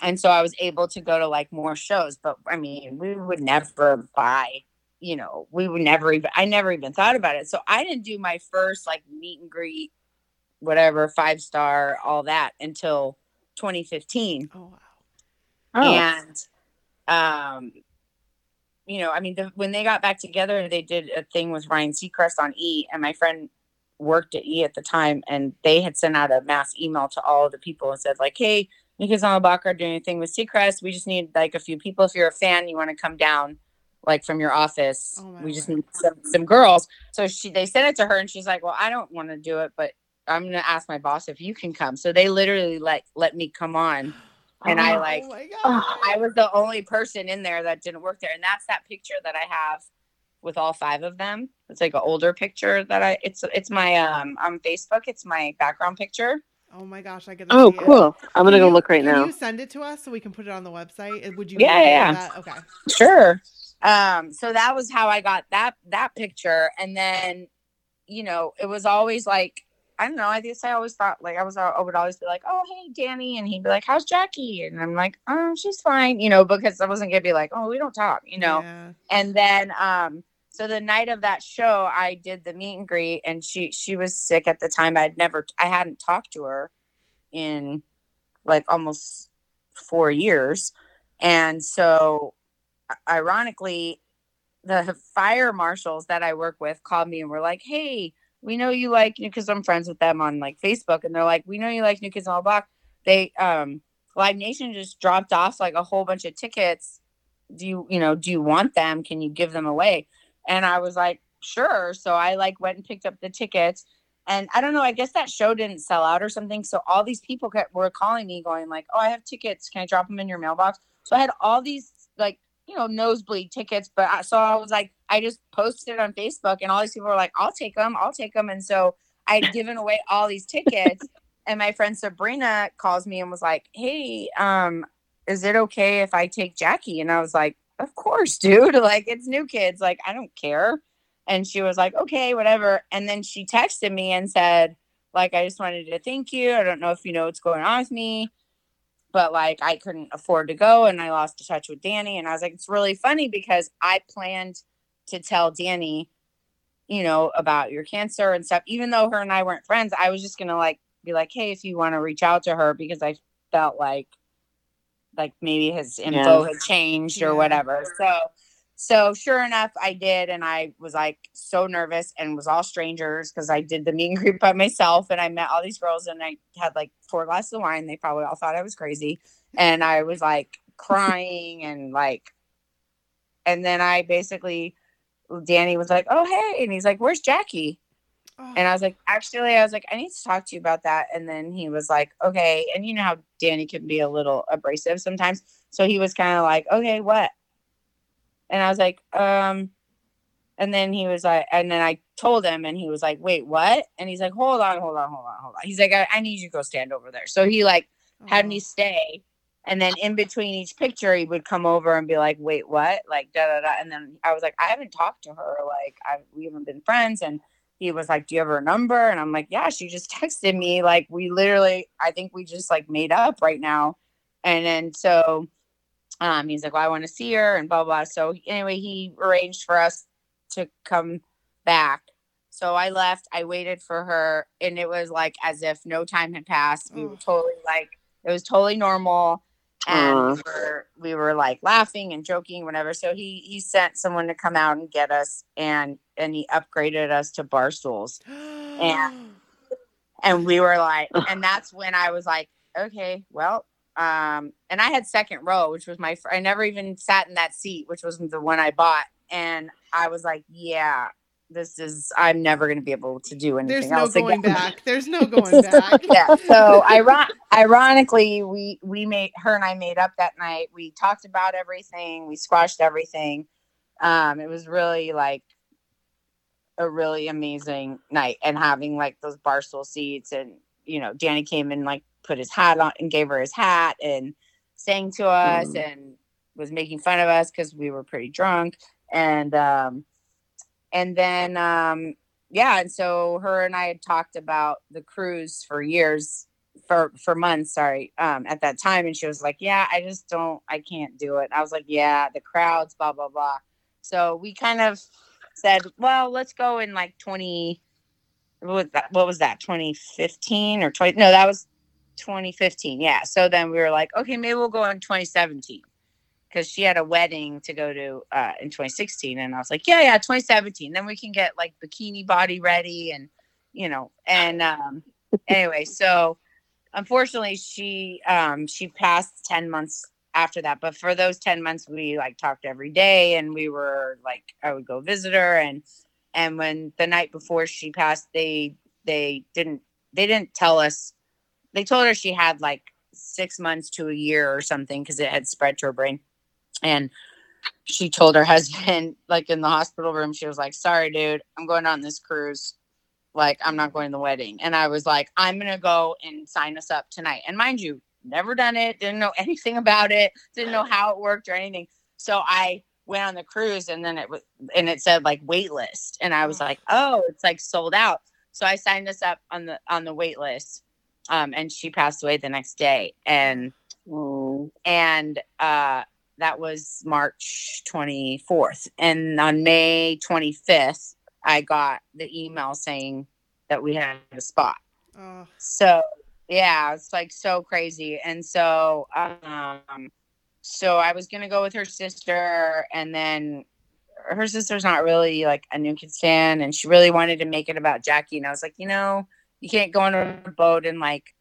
and so I was able to go to like more shows. But I mean, we would never buy, you know, we would never even. I never even thought about it. So I didn't do my first like meet and greet, whatever five star, all that until 2015 oh wow, Oh, and um you know i mean the, when they got back together they did a thing with ryan seacrest on e and my friend worked at e at the time and they had sent out a mass email to all of the people and said like hey Nikas Bach are doing a thing with seacrest. We just need like a few people. If you're a fan you want to come down like from your office. Oh we just word. need some, some girls. So she they sent it to her and she's like well i don't want to do it but i'm gonna ask my boss if you can come so they literally like let me come on and I Oh, like oh my god, I was the only person in there that didn't work there, and that's that picture that I have with all five of them. It's like an older picture that I. It's it's my um on Facebook. It's my background picture. oh my gosh, I get. oh, see it. cool. I'm gonna Can go you- look right can now. Can you send it to us so we can put it on the website? Would you? Yeah, yeah, yeah. that? Okay. Sure. Um. So that was how I got that that picture, and then you know it was always like I don't know. I guess I always thought like I was I would always be like, oh hey Danny, and he'd be like, how's Jackie? And I'm like, oh she's fine, you know, because I wasn't gonna be like, oh we don't talk, you know. Yeah. And then um so the night of that show, I did the meet and greet, and she she was sick at the time. I'd never I hadn't talked to her in like almost four years, and so ironically, the fire marshals that I work with called me and were like, "Hey, we know you like because I'm friends with them on like Facebook, and they're like, we know you like New Kids on the Block. They um Live Nation just dropped off like a whole bunch of tickets. Do you you know do you want them? Can you give them away? And I was like, sure. So I like went and picked up the tickets. And I don't know, I guess that show didn't sell out or something. So all these people kept, were calling me going like, "Oh, I have tickets. Can I drop them in your mailbox?" So I had all these like you know, nosebleed tickets. But I, so I was like, I just posted it on Facebook, and all these people were like, I'll take them, I'll take them. And so I'd given away all these tickets. and my friend Sabrina calls me and was like, Hey, um, is it okay if I take Jackie? And I was like, Of course, dude. Like, it's new kids. Like, I don't care. And she was like, Okay, whatever. And then she texted me and said, like, I just wanted to thank you. I don't know if you know what's going on with me but like I couldn't afford to go and I lost touch with Danny. And I was like, it's really funny because I planned to tell Danny, you know, about your cancer and stuff. Even though her and I weren't friends, I was just gonna like be like, hey, if you want to reach out to her because I felt like like maybe his info yeah. had changed or yeah. whatever. So so sure enough, I did, and I was like so nervous and was all strangers because I did the meet and greet by myself, and I met all these girls, and I had like four glasses of wine. They probably all thought I was crazy, and I was like crying and like, and then I basically, Danny was like, "Oh hey," and he's like, "Where's Jackie?" Oh. And I was like, actually, I was like, I need to talk to you about that. And then he was like, okay. And you know how Danny can be a little abrasive sometimes. So he was kind of like, okay, what? And I was like, um, and then he was like, and then I told him, and he was like, wait, what? And he's like, hold on, hold on, hold on, hold on. He's like, I, I need you to go stand over there. So he like had me stay. And then in between each picture, he would come over and be like, wait, what? Like, da da da. And then I was like, I haven't talked to her. Like, I we haven't been friends. And he was like, Do you have her number? And I'm like, Yeah, she just texted me. Like, we literally, I think we just like made up right now. And then so um, he's like, well, I want to see her and blah, blah. So anyway, he arranged for us to come back. So I left. I waited for her, and it was like as if no time had passed. We were totally like it was totally normal, and we were, we were like laughing and joking, whatever. So he he sent someone to come out and get us, and and he upgraded us to bar stools, and and we were like, and that's when I was like, okay, well, um, and I had second row, which was my, I never even sat in that seat, which was the one I bought. And I was like, yeah, this is, I'm never going to be able to do anything There's no else going again. back. There's no going back. yeah. So iron- ironically, we, we made, her and I made up that night. We talked about everything. We squashed everything. Um, it was really like a really amazing night and having like those barstool seats and, you know, Danny came in like put his hat on and gave her his hat and sang to us mm. and was making fun of us because we were pretty drunk. And um and then um yeah and so her and i had talked about the cruise for years for for months sorry um at that time. And she was like yeah i just don't i can't do it. I was like yeah the crowds blah blah blah. So we kind of said well let's go in like 20 what was that what was that 2015 or 20 no that was 2015. Yeah. So then we were like, okay, maybe we'll go in 2017 because she had a wedding to go to uh, in 2016. And I was like, yeah, yeah, 2017. Then we can get like bikini body ready and, you know, and um, anyway, so unfortunately she um, she passed 10 months after that. But for those 10 months, we like talked every day and we were like, I would go visit her. And, and when the night before she passed, they, they didn't, they didn't tell us they told her she had like six months to a year or something because it had spread to her brain. And she told her husband, like in the hospital room, she was like, Sorry, dude, I'm going on this cruise. Like, I'm not going to the wedding. And I was like, I'm going to go and sign us up tonight. And mind you, never done it, didn't know anything about it, didn't know how it worked or anything. So I went on the cruise and then it was, and it said like wait list. And I was oh. like, Oh, it's like sold out. So I signed us up on the on the wait list. Um, and she passed away the next day. And Oh, and uh that was March 24th. And on May 25th, I got the email saying that we had a spot. Oh, So yeah, it's like so crazy. And so um so I was gonna go with her sister and then her sister's not really like a new kids fan and she really wanted to make it about Jackie and I was like, you know, you can't go on a boat and like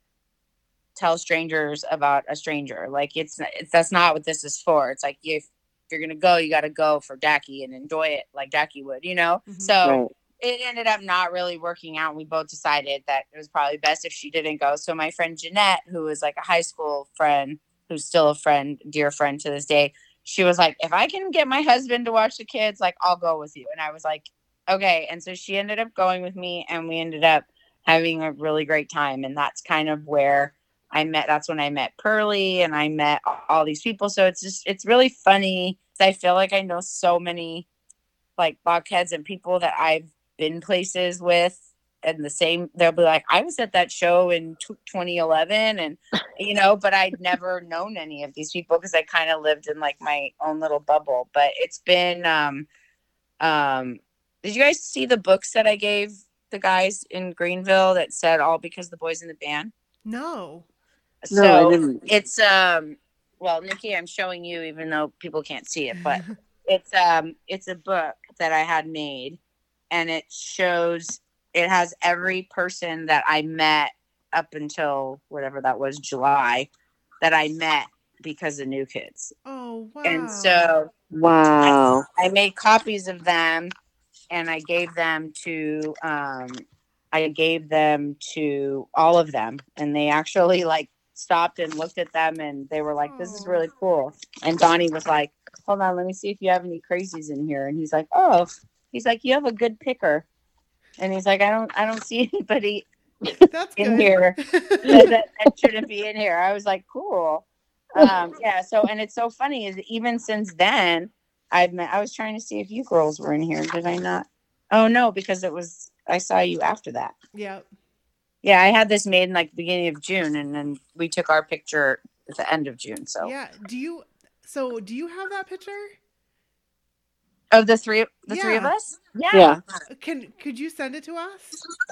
tell strangers about a stranger. Like it's, it's that's not what this is for. It's like if you're gonna go, you gotta go for Jackie and enjoy it like Jackie would, you know? Mhm. So right. it ended up not really working out. We both decided that it was probably best if she didn't go. So my friend Jeanette, who was like a high school friend, who's still a friend, dear friend to this day, she was like, if I can get my husband to watch the kids, like I'll go with you. And I was like, okay. And so she ended up going with me, and we ended up having a really great time. And that's kind of where I met. That's when I met Pearlie, and I met all these people. So it's just it's really funny. I feel like I know so many like blockheads and people that I've been places with and the same they'll be like i was at that show in t- 2011 and you know but i'd never known any of these people because i kind of lived in like my own little bubble but it's been um um did you guys see the books that i gave the guys in greenville that said all because the boys in the band no. No, I didn't. it's um well nikki i'm showing you even though people can't see it but it's um it's a book that I had made and it shows it has every person that I met up until whatever that was July that I met because of New Kids. oh wow. And so Wow. I made copies of them and I gave them to um I gave them to all of them and they actually like stopped and looked at them and they were like this is really cool and Donnie was like hold on let me see if you have any crazies in here and he's like oh he's like you have a good picker and he's like I don't I don't see anybody that's in good. here that, that, that shouldn't be in here. I was like, cool. Um, yeah. So, and it's so funny is even since then, I've met, I was trying to see if you girls were in here. Did I not? Oh no, because it was, I saw you after that. yep. Yeah. I had this made in like the beginning of June and then we took our picture at the end of June. So Yeah. Do you? So do you have that picture? Of the three, the three of us. Yeah. Yeah. Can could you send it to us?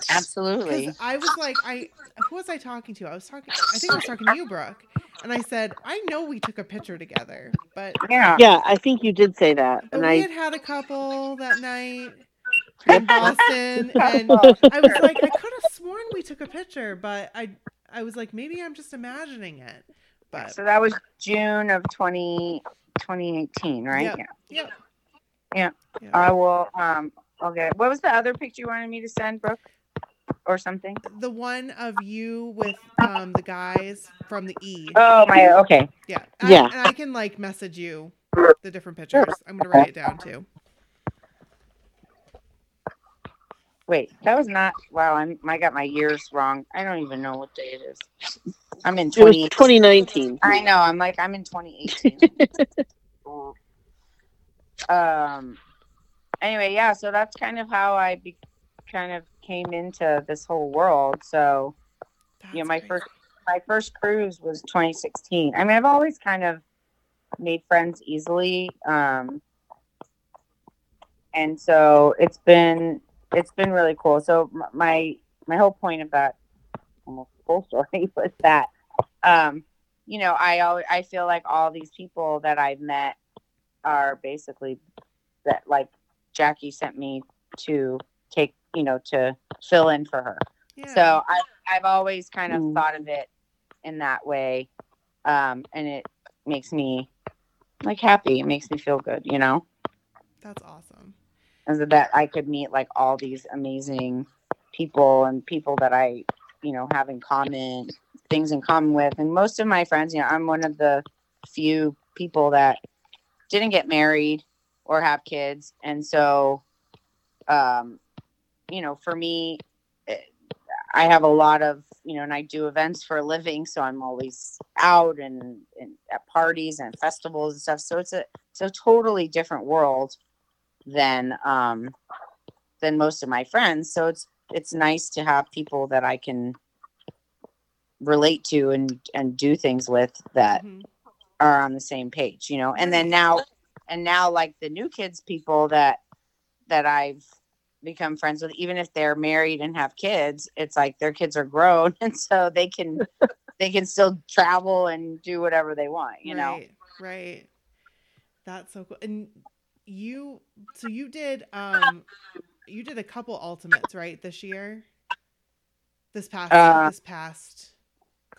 Absolutely. I was like, I who was I talking to? I was talking. I think I was talking to you, Brooke. And I said, I know we took a picture together, but Yeah. Yeah, I think you did say that, but and we I had had a couple that night in Boston, and Couple. I was like, I could have sworn we took a picture, but I I was like, maybe I'm just imagining it. But So that was June of 20, 2018, right? Yep. Yeah. yep. Yeah. Yeah. I will. Um. Okay. What was the other picture you wanted me to send, Brooke, or something? the one of you with um the guys from the E. Oh my. Okay. Yeah. I, Yeah. And I can like message you the different pictures. I'm gonna write it down too. Wait. That was not. Wow. I'm. I got my years wrong. I don't even know what day it is. I'm in it was 20. 2019. I know. I'm like. I'm in 2018. um. Anyway, yeah. So that's kind of how I be, kind of came into this whole world. So. you know, my great. first my first cruise was 2016. I mean, I've always kind of made friends easily, um, and so it's been it's been really cool. So my my whole point of that almost full story was that um, you know I always I feel like all these people that I've met are basically that like Jackie sent me to take you know to fill in for her. Yeah. So I, I've always kind of Mm. thought of it in that way, um, and it makes me like happy. It makes me feel good, you know, that's awesome. and so that I could meet like all these amazing people and people that I, you know, have in common things in common with. And most of my friends, you know, I'm one of the few people that didn't get married or have kids, and so, um, you know, for me, I have a lot of, you know, and I do events for a living, so I'm always out and, and at parties and festivals and stuff. So it's a it's a totally different world than um than most of my friends. So it's it's nice to have people that I can relate to and and do things with that Mhm. Are on the same page, you know. And then now and now like the new kids people that that I've become friends with even if they're married and have kids, it's like their kids are grown and so they can they can still travel and do whatever they want, you know. right, right. That's so cool. And you, so you did, um, you did a couple ultimates, right, this year? This past, Uh, this past.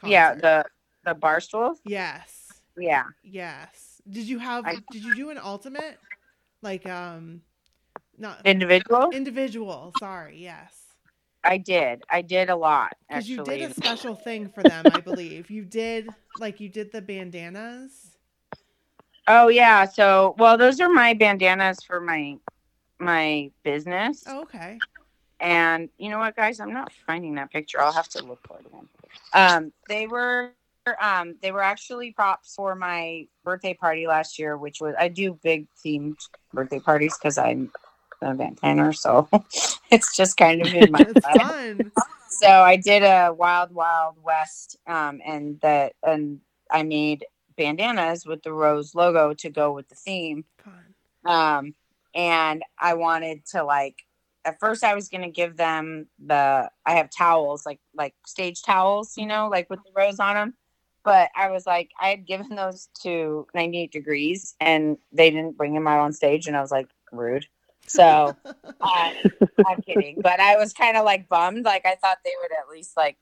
Yeah, the the barstool. yes, Yeah. yes. Did you have? I- did you do an ultimate, like, um, not Individual? individual? Sorry, yes. I did. I did a lot Because you did a special thing for them, I believe. You did, like, you did the bandanas. Oh yeah. So well those are my bandanas for my my business. Oh, okay. And you know what guys, I'm not finding that picture. I'll have to look for it again. Um they were um they were actually props for my birthday party last year, which was I do big themed birthday parties because I'm an event planner, so it's just kind of in my fun. so I did a Wild Wild West, um, and that and I made bandanas with the rose logo to go with the theme. Um, and I wanted to like at first I was gonna give them the I have towels like like stage towels, you know, like with the rose on them. But I was like, I had given those to 98 degrees, and they didn't bring them out on stage, and I was like, rude. So uh, I'm kidding, but I was kind of like bummed. Like I thought they would at least like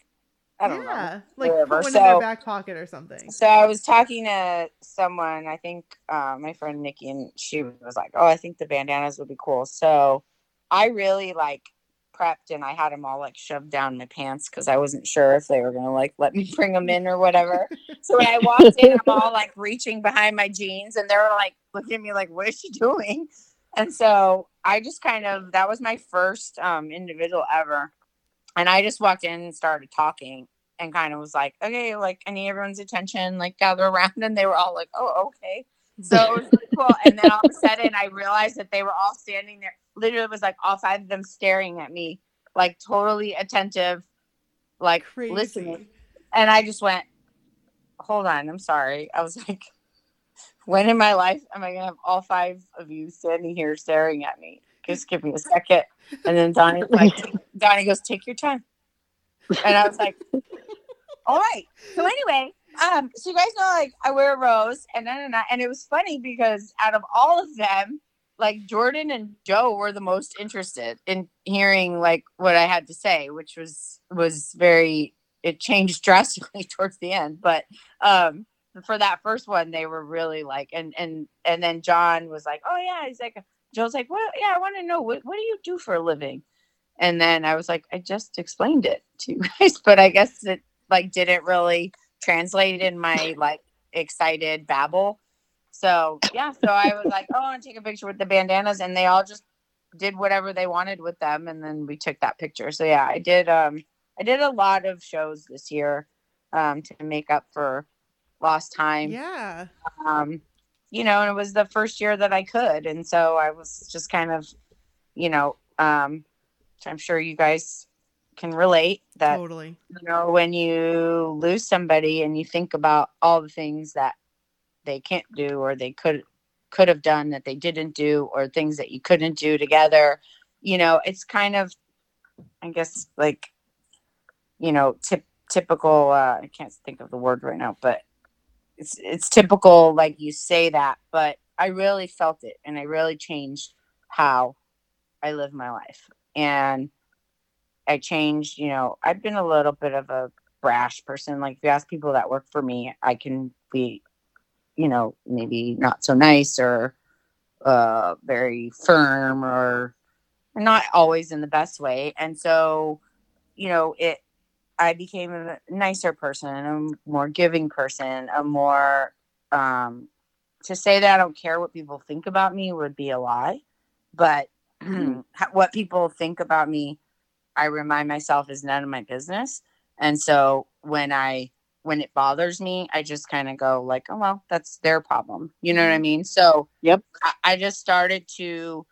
I don't know. yeah, like whatever. put one in their back pocket or something. So I was talking to someone, I think uh, my friend Nikki, and she was like, "Oh, I think the bandanas would be cool." So I really like prepped, and I had them all like shoved down my pants because I wasn't sure if they were gonna like let me bring them in or whatever. so when I walked in, I'm all like reaching behind my jeans, and they were like looking at me like, "What is she doing?" And so I just kind of that was my first um, individual ever, and I just walked in and started talking and kind of was like, okay, like I need everyone's attention, like gather around. And they were all like, oh, okay. So it was really cool. And then all of a sudden I realized that they were all standing there. Literally, was like all five of them staring at me, like totally attentive, like Crazy. listening. And I just went, hold on, I'm sorry. I was like, when in my life am I gonna have all five of you standing here staring at me? Just give me a second. And then Donnie like Donnie goes, take your time. And I was like, all right. So anyway, um, so you guys know like I wear a rose and then and, and it was funny because out of all of them, like Jordan and Joe were the most interested in hearing like what I had to say, which was was very it changed drastically towards the end. But um for that first one they were really like and and and then John was like, Oh yeah, he's like Joe's like, What yeah, I want to know what what do you do for a living? And then I was like, I just explained it to you guys, but I guess it like didn't really translate in my like excited babble. So yeah, so I was like, oh, I want to take a picture with the bandanas, and they all just did whatever they wanted with them, and then we took that picture. So yeah, I did. Um, I did a lot of shows this year, um, to make up for lost time. Yeah. Um, you know, and it was the first year that I could, and so I was just kind of, you know, um, I'm sure you guys can relate that Totally. you know when you lose somebody and you think about all the things that they can't do or they could could have done that they didn't do or things that you couldn't do together you know it's kind of i guess like you know tip, typical uh i can't think of the word right now but it's it's typical like you say that but i really felt it and i really changed how i live my life and I changed, you know, I've been a little bit of a brash person. Like if you ask people that work for me, I can be, you know, maybe not so nice or uh very firm or not always in the best way. And so, you know, it I became a nicer person, a more giving person, a more um to say that I don't care what people think about me would be a lie. But what people think about me I remind myself is none of my business. And so when I when it bothers me, I just kind of go like, oh well, that's their problem. You know what I mm-hmm. mean? So Yep. I, I just started to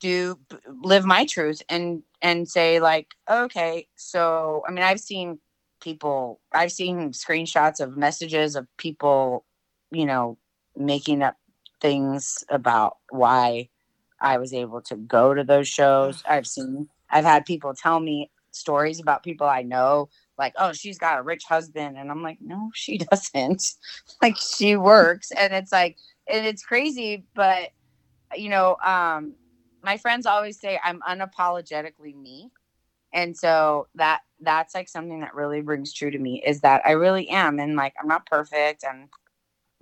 do live my truth and and say like okay so i mean i've seen people i've seen screenshots of messages of people you know making up things about why i was able to go to those shows i've seen i've had people tell me stories about people i know like oh she's got a rich husband. And i'm like no she doesn't. Like she works. And it's like and it's crazy but you know um my friends always say i'm unapologetically me. And so that that's like something that really rings true to me is that i really am. And like i'm not perfect. And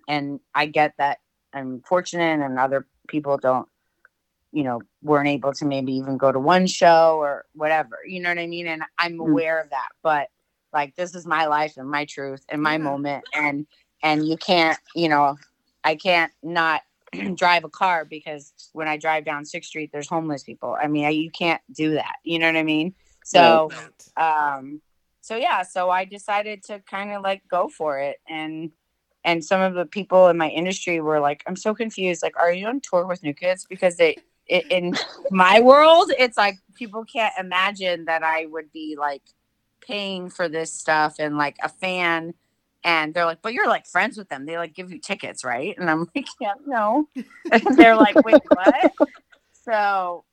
and i get that i'm fortunate and other people don't you know weren't able to maybe even go to one show or whatever. You know what i mean? And i'm Mm. aware of that. But like this is my life and my truth and my Yeah. moment and and you can't you know i can't not drive a car because when i drive down sixth street there's homeless people. I mean I, you can't do that. You know what i mean? So um so yeah so i decided to kind of like go for it. And and some of the people in my industry were like i'm so confused. Like are you on tour with new kids? Because they i in my world it's like people can't imagine that i would be like paying for this stuff and like a fan and they're like but you're like friends with them. They like give you tickets right? And i'm like yeah no. And they're like wait what? So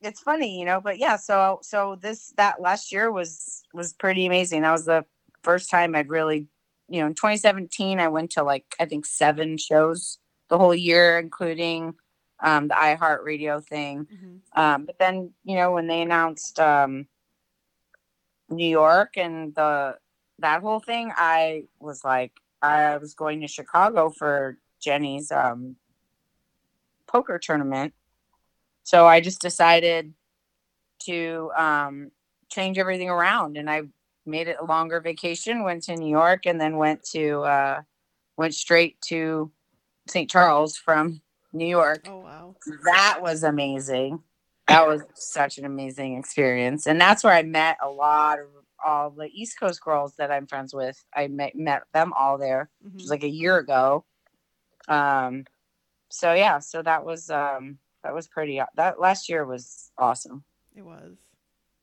it's funny you know but yeah so so this that last year was was pretty amazing. That was the first time i'd really you know in 2017 i went to like i think seven shows the whole year including um the iheartradio thing. Mhm. um but then you know when they announced um new york and the that whole thing i was like i was going to chicago for jenny's um poker tournament so I just decided to um, change everything around, and I made it a longer vacation. Went to New York, and then went to uh, went straight to St. Charles from New York. Oh wow. That was amazing. That was such an amazing experience, and that's where I met a lot of all the East Coast girls that I'm friends with. I met met them all there. It Mhm. was like a year ago. Um, so yeah, so that was um, that was pretty. That last year was awesome. It was.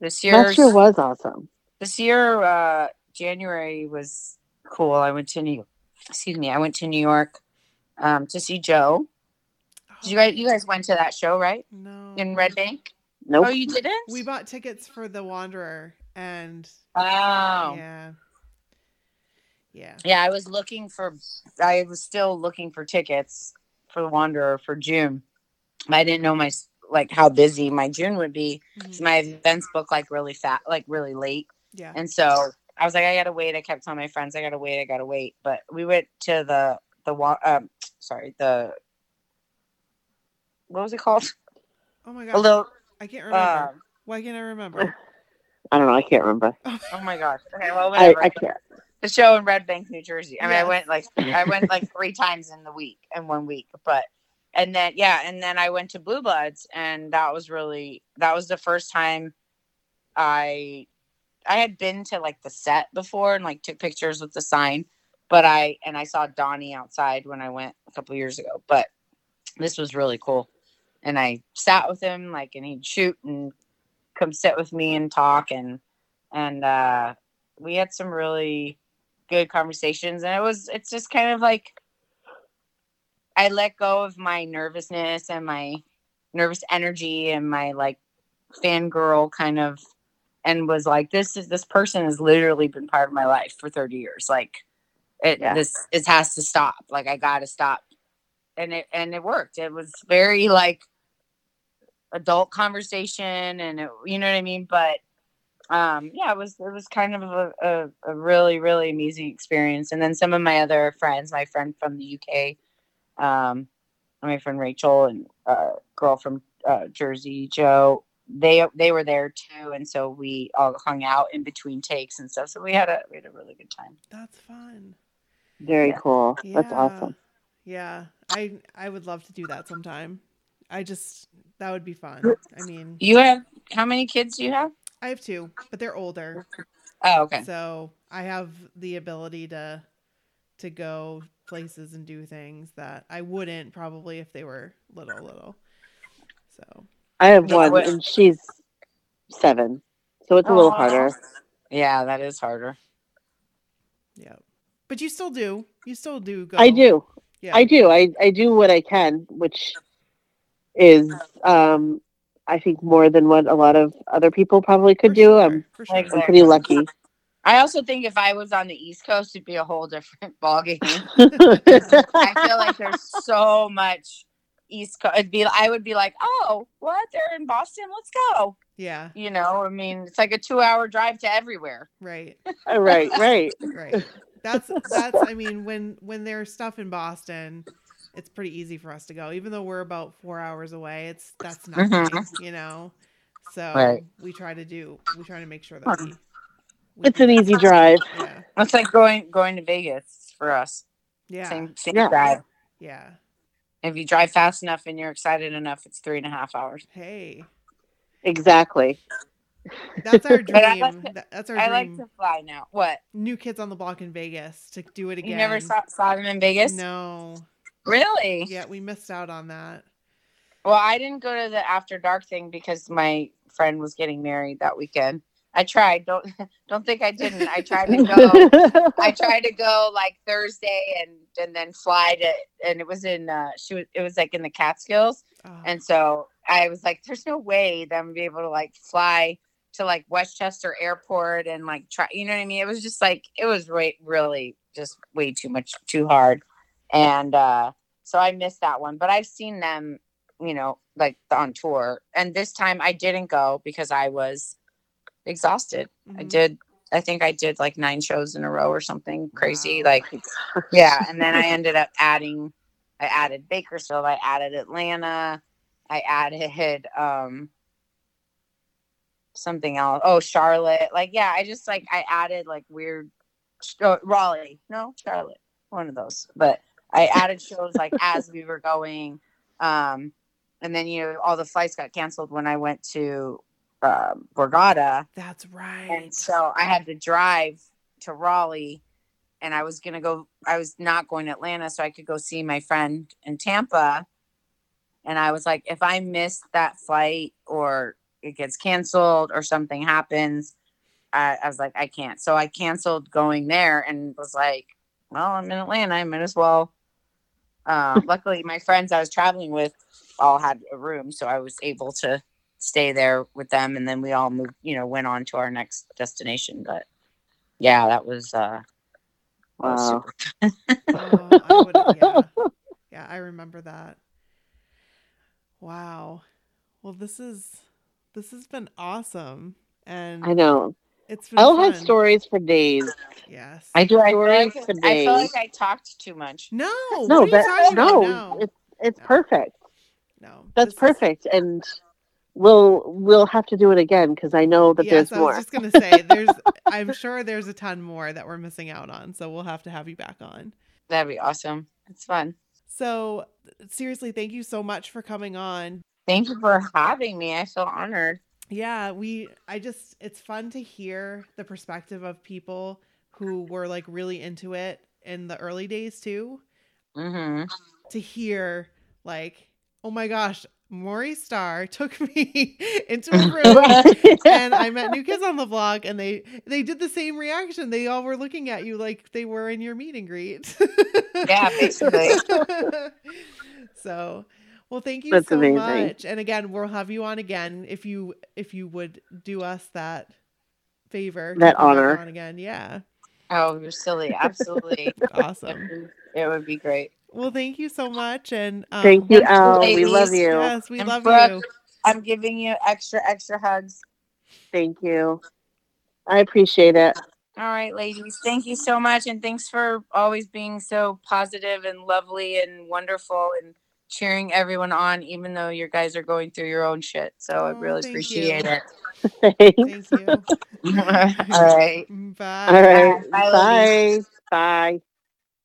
This year, Last year was awesome. this year, uh, January was cool. I went to New, excuse me, I went to New York um, to see Joe. Did you guys, you guys went to that show, right? No. In Red Bank? Nope. Oh, you didn't? We bought tickets for the Wanderer and Oh, yeah. Yeah. yeah. I was looking for. I was still looking for tickets for the Wanderer for June. I didn't know my like how busy my June would be. 'cause Mhm. My events book like really fat, like really late. Yeah. And so I was like, I gotta wait. I kept telling my friends, I gotta wait, I gotta wait. But we went to the the wa- um, sorry, the what was it called? Oh my A god. little. I can't remember. Um, Why can't I remember? I don't know. I can't remember. oh my gosh. Okay, well, I, whatever. I can't. the show in Red Bank, New Jersey. I mean, I went like I went like three times in the week in one week, but and then yeah, and then I went to Blue Bloods, and that was really that was the first time I I had been to like the set before and like took pictures with the sign, but I and I saw Donnie outside when I went a couple years ago, but this was really cool, and I sat with him like, and he'd shoot and come sit with me and talk and and uh we had some really good conversations and it was it's just kind of like i let go of my nervousness and my nervous energy and my like fangirl kind of and was like this is this person has literally been part of my life for 30 years like it Yeah. this it has to stop like i gotta stop and it and it worked it was very like adult conversation and it, you know what i mean but um yeah it was it was kind of a, a, a really really amazing experience and then some of my other friends my friend from the uk um my friend rachel and uh girl from uh, jersey joe they they were there too and so we all hung out in between takes and stuff so we had a we had a really good time That's fun. Very Yeah. cool. Yeah. That's awesome. Yeah. I I would love to do that sometime. I just that would be fun. I mean, you have how many kids do you have I have two, but they're older. oh okay So I have the ability to to go places and do things that I wouldn't probably if they were little little. So I have one, and she's seven, so it's a little Aw. harder. Yeah, that is harder. Yeah. But you still do. You still do go. I do. Yeah. I do. I, I do what I can, which is um I think more than what a lot of other people probably could For do. sure, I'm sure. I'm pretty lucky. I also think if I was on the East Coast, it'd be a whole different ballgame. I feel like there's so much East Coast. It'd be, I would be like, oh, what? They're in Boston. Let's go. Yeah. You know, I mean, it's like a two-hour drive to everywhere. Right. right, right. Right. That's that's I mean when when there's stuff in Boston, it's pretty easy for us to go. Even though we're about 4 hours away, it's that's nothing, Mhm. you know. So Right. we try to do we try to make sure that we, we It's an easy drive. Yeah. It's like going going to Vegas for us. Yeah. Same same Yeah. drive. Yeah. If you drive fast enough and you're excited enough, it's three and a half hours. Hey. Exactly. That's our dream. like to- that's our dream. I like to fly now. What? New kids on the block in Vegas to do it again. You never saw, saw them in Vegas? No. Really? Yeah, we missed out on that. Well, I didn't go to the after dark thing because my friend was getting married that weekend. I tried. Don't don't think I didn't. I tried to go. I tried to go like Thursday and and then fly to and it was in uh she was it was like in the Catskills Oh, and so I was like there's no way that I'm gonna be able to like fly to like Westchester Airport and like try you know what I mean it was just like it was way really just way too much too hard and uh so I missed that one but I've seen them you know like on tour and this time I didn't go because I was exhausted I mhm. did. I think I did like nine shows in a row or something crazy. Wow. Like, yeah. And then I ended up adding. I added Bakersfield. I added Atlanta. I added um something else. Oh, Charlotte. Like, yeah. I just like I added like weird. Oh, Raleigh. No, Charlotte. One of those. But I added shows like as we were going. Um, and then you know all the flights got canceled when I went to um, Borgata. That's right. And so I had to drive to Raleigh and I was going to go, I was not going to Atlanta so I could go see my friend in Tampa. And I was like, if I miss that flight or it gets canceled or something happens, I, I was like, I can't. So I canceled going there and was like, well, I'm in Atlanta. I might as well. Um, luckily, my friends I was traveling with all had a room. So I was able to stay there with them and then we all moved you know went on to our next destination but yeah that was uh that was Wow. super- Oh, I would, yeah. yeah, I remember that. Wow. Well, this is this has been awesome, and I know. It's been I'll fun. have stories for days. Yes. i do i feel Stories like, for I feel like i talked too much no. No, what are you that talking no, it's it's No. perfect. no. That's this is- perfect, and we'll we'll have to do it again because I know that yes, there's I more. I was just gonna say there's. I'm sure there's a ton more that we're missing out on, so we'll have to have you back on. that'd be awesome it's fun So seriously, thank you so much for coming on. thank you for having me i feel honored Yeah, we I just it's fun to hear the perspective of people who were like really into it in the early days too. hmm To hear like, oh my gosh, Maury Starr took me into a room and I met new kids on the block and they they did the same reaction. They all were looking at you like they were in your meet and greet. Yeah, basically. so well thank you That's so amazing. much. And again, we'll have you on again if you if you would do us that favor. That honor. on again. Yeah. oh you're silly absolutely Awesome. it would be great Well, thank you so much. And um, Thank you, Thank you, Elle. We love you. Yes, we And love Brooke. you. i'm giving you extra extra hugs Thank you. I appreciate it. All right, ladies. Thank you so much. And thanks for always being so positive and lovely and wonderful and cheering everyone on, even though you guys are going through your own shit. So I Oh, really thank appreciate you. it. Thanks. Thank you. All right. Bye. All right. Bye. Bye. Bye.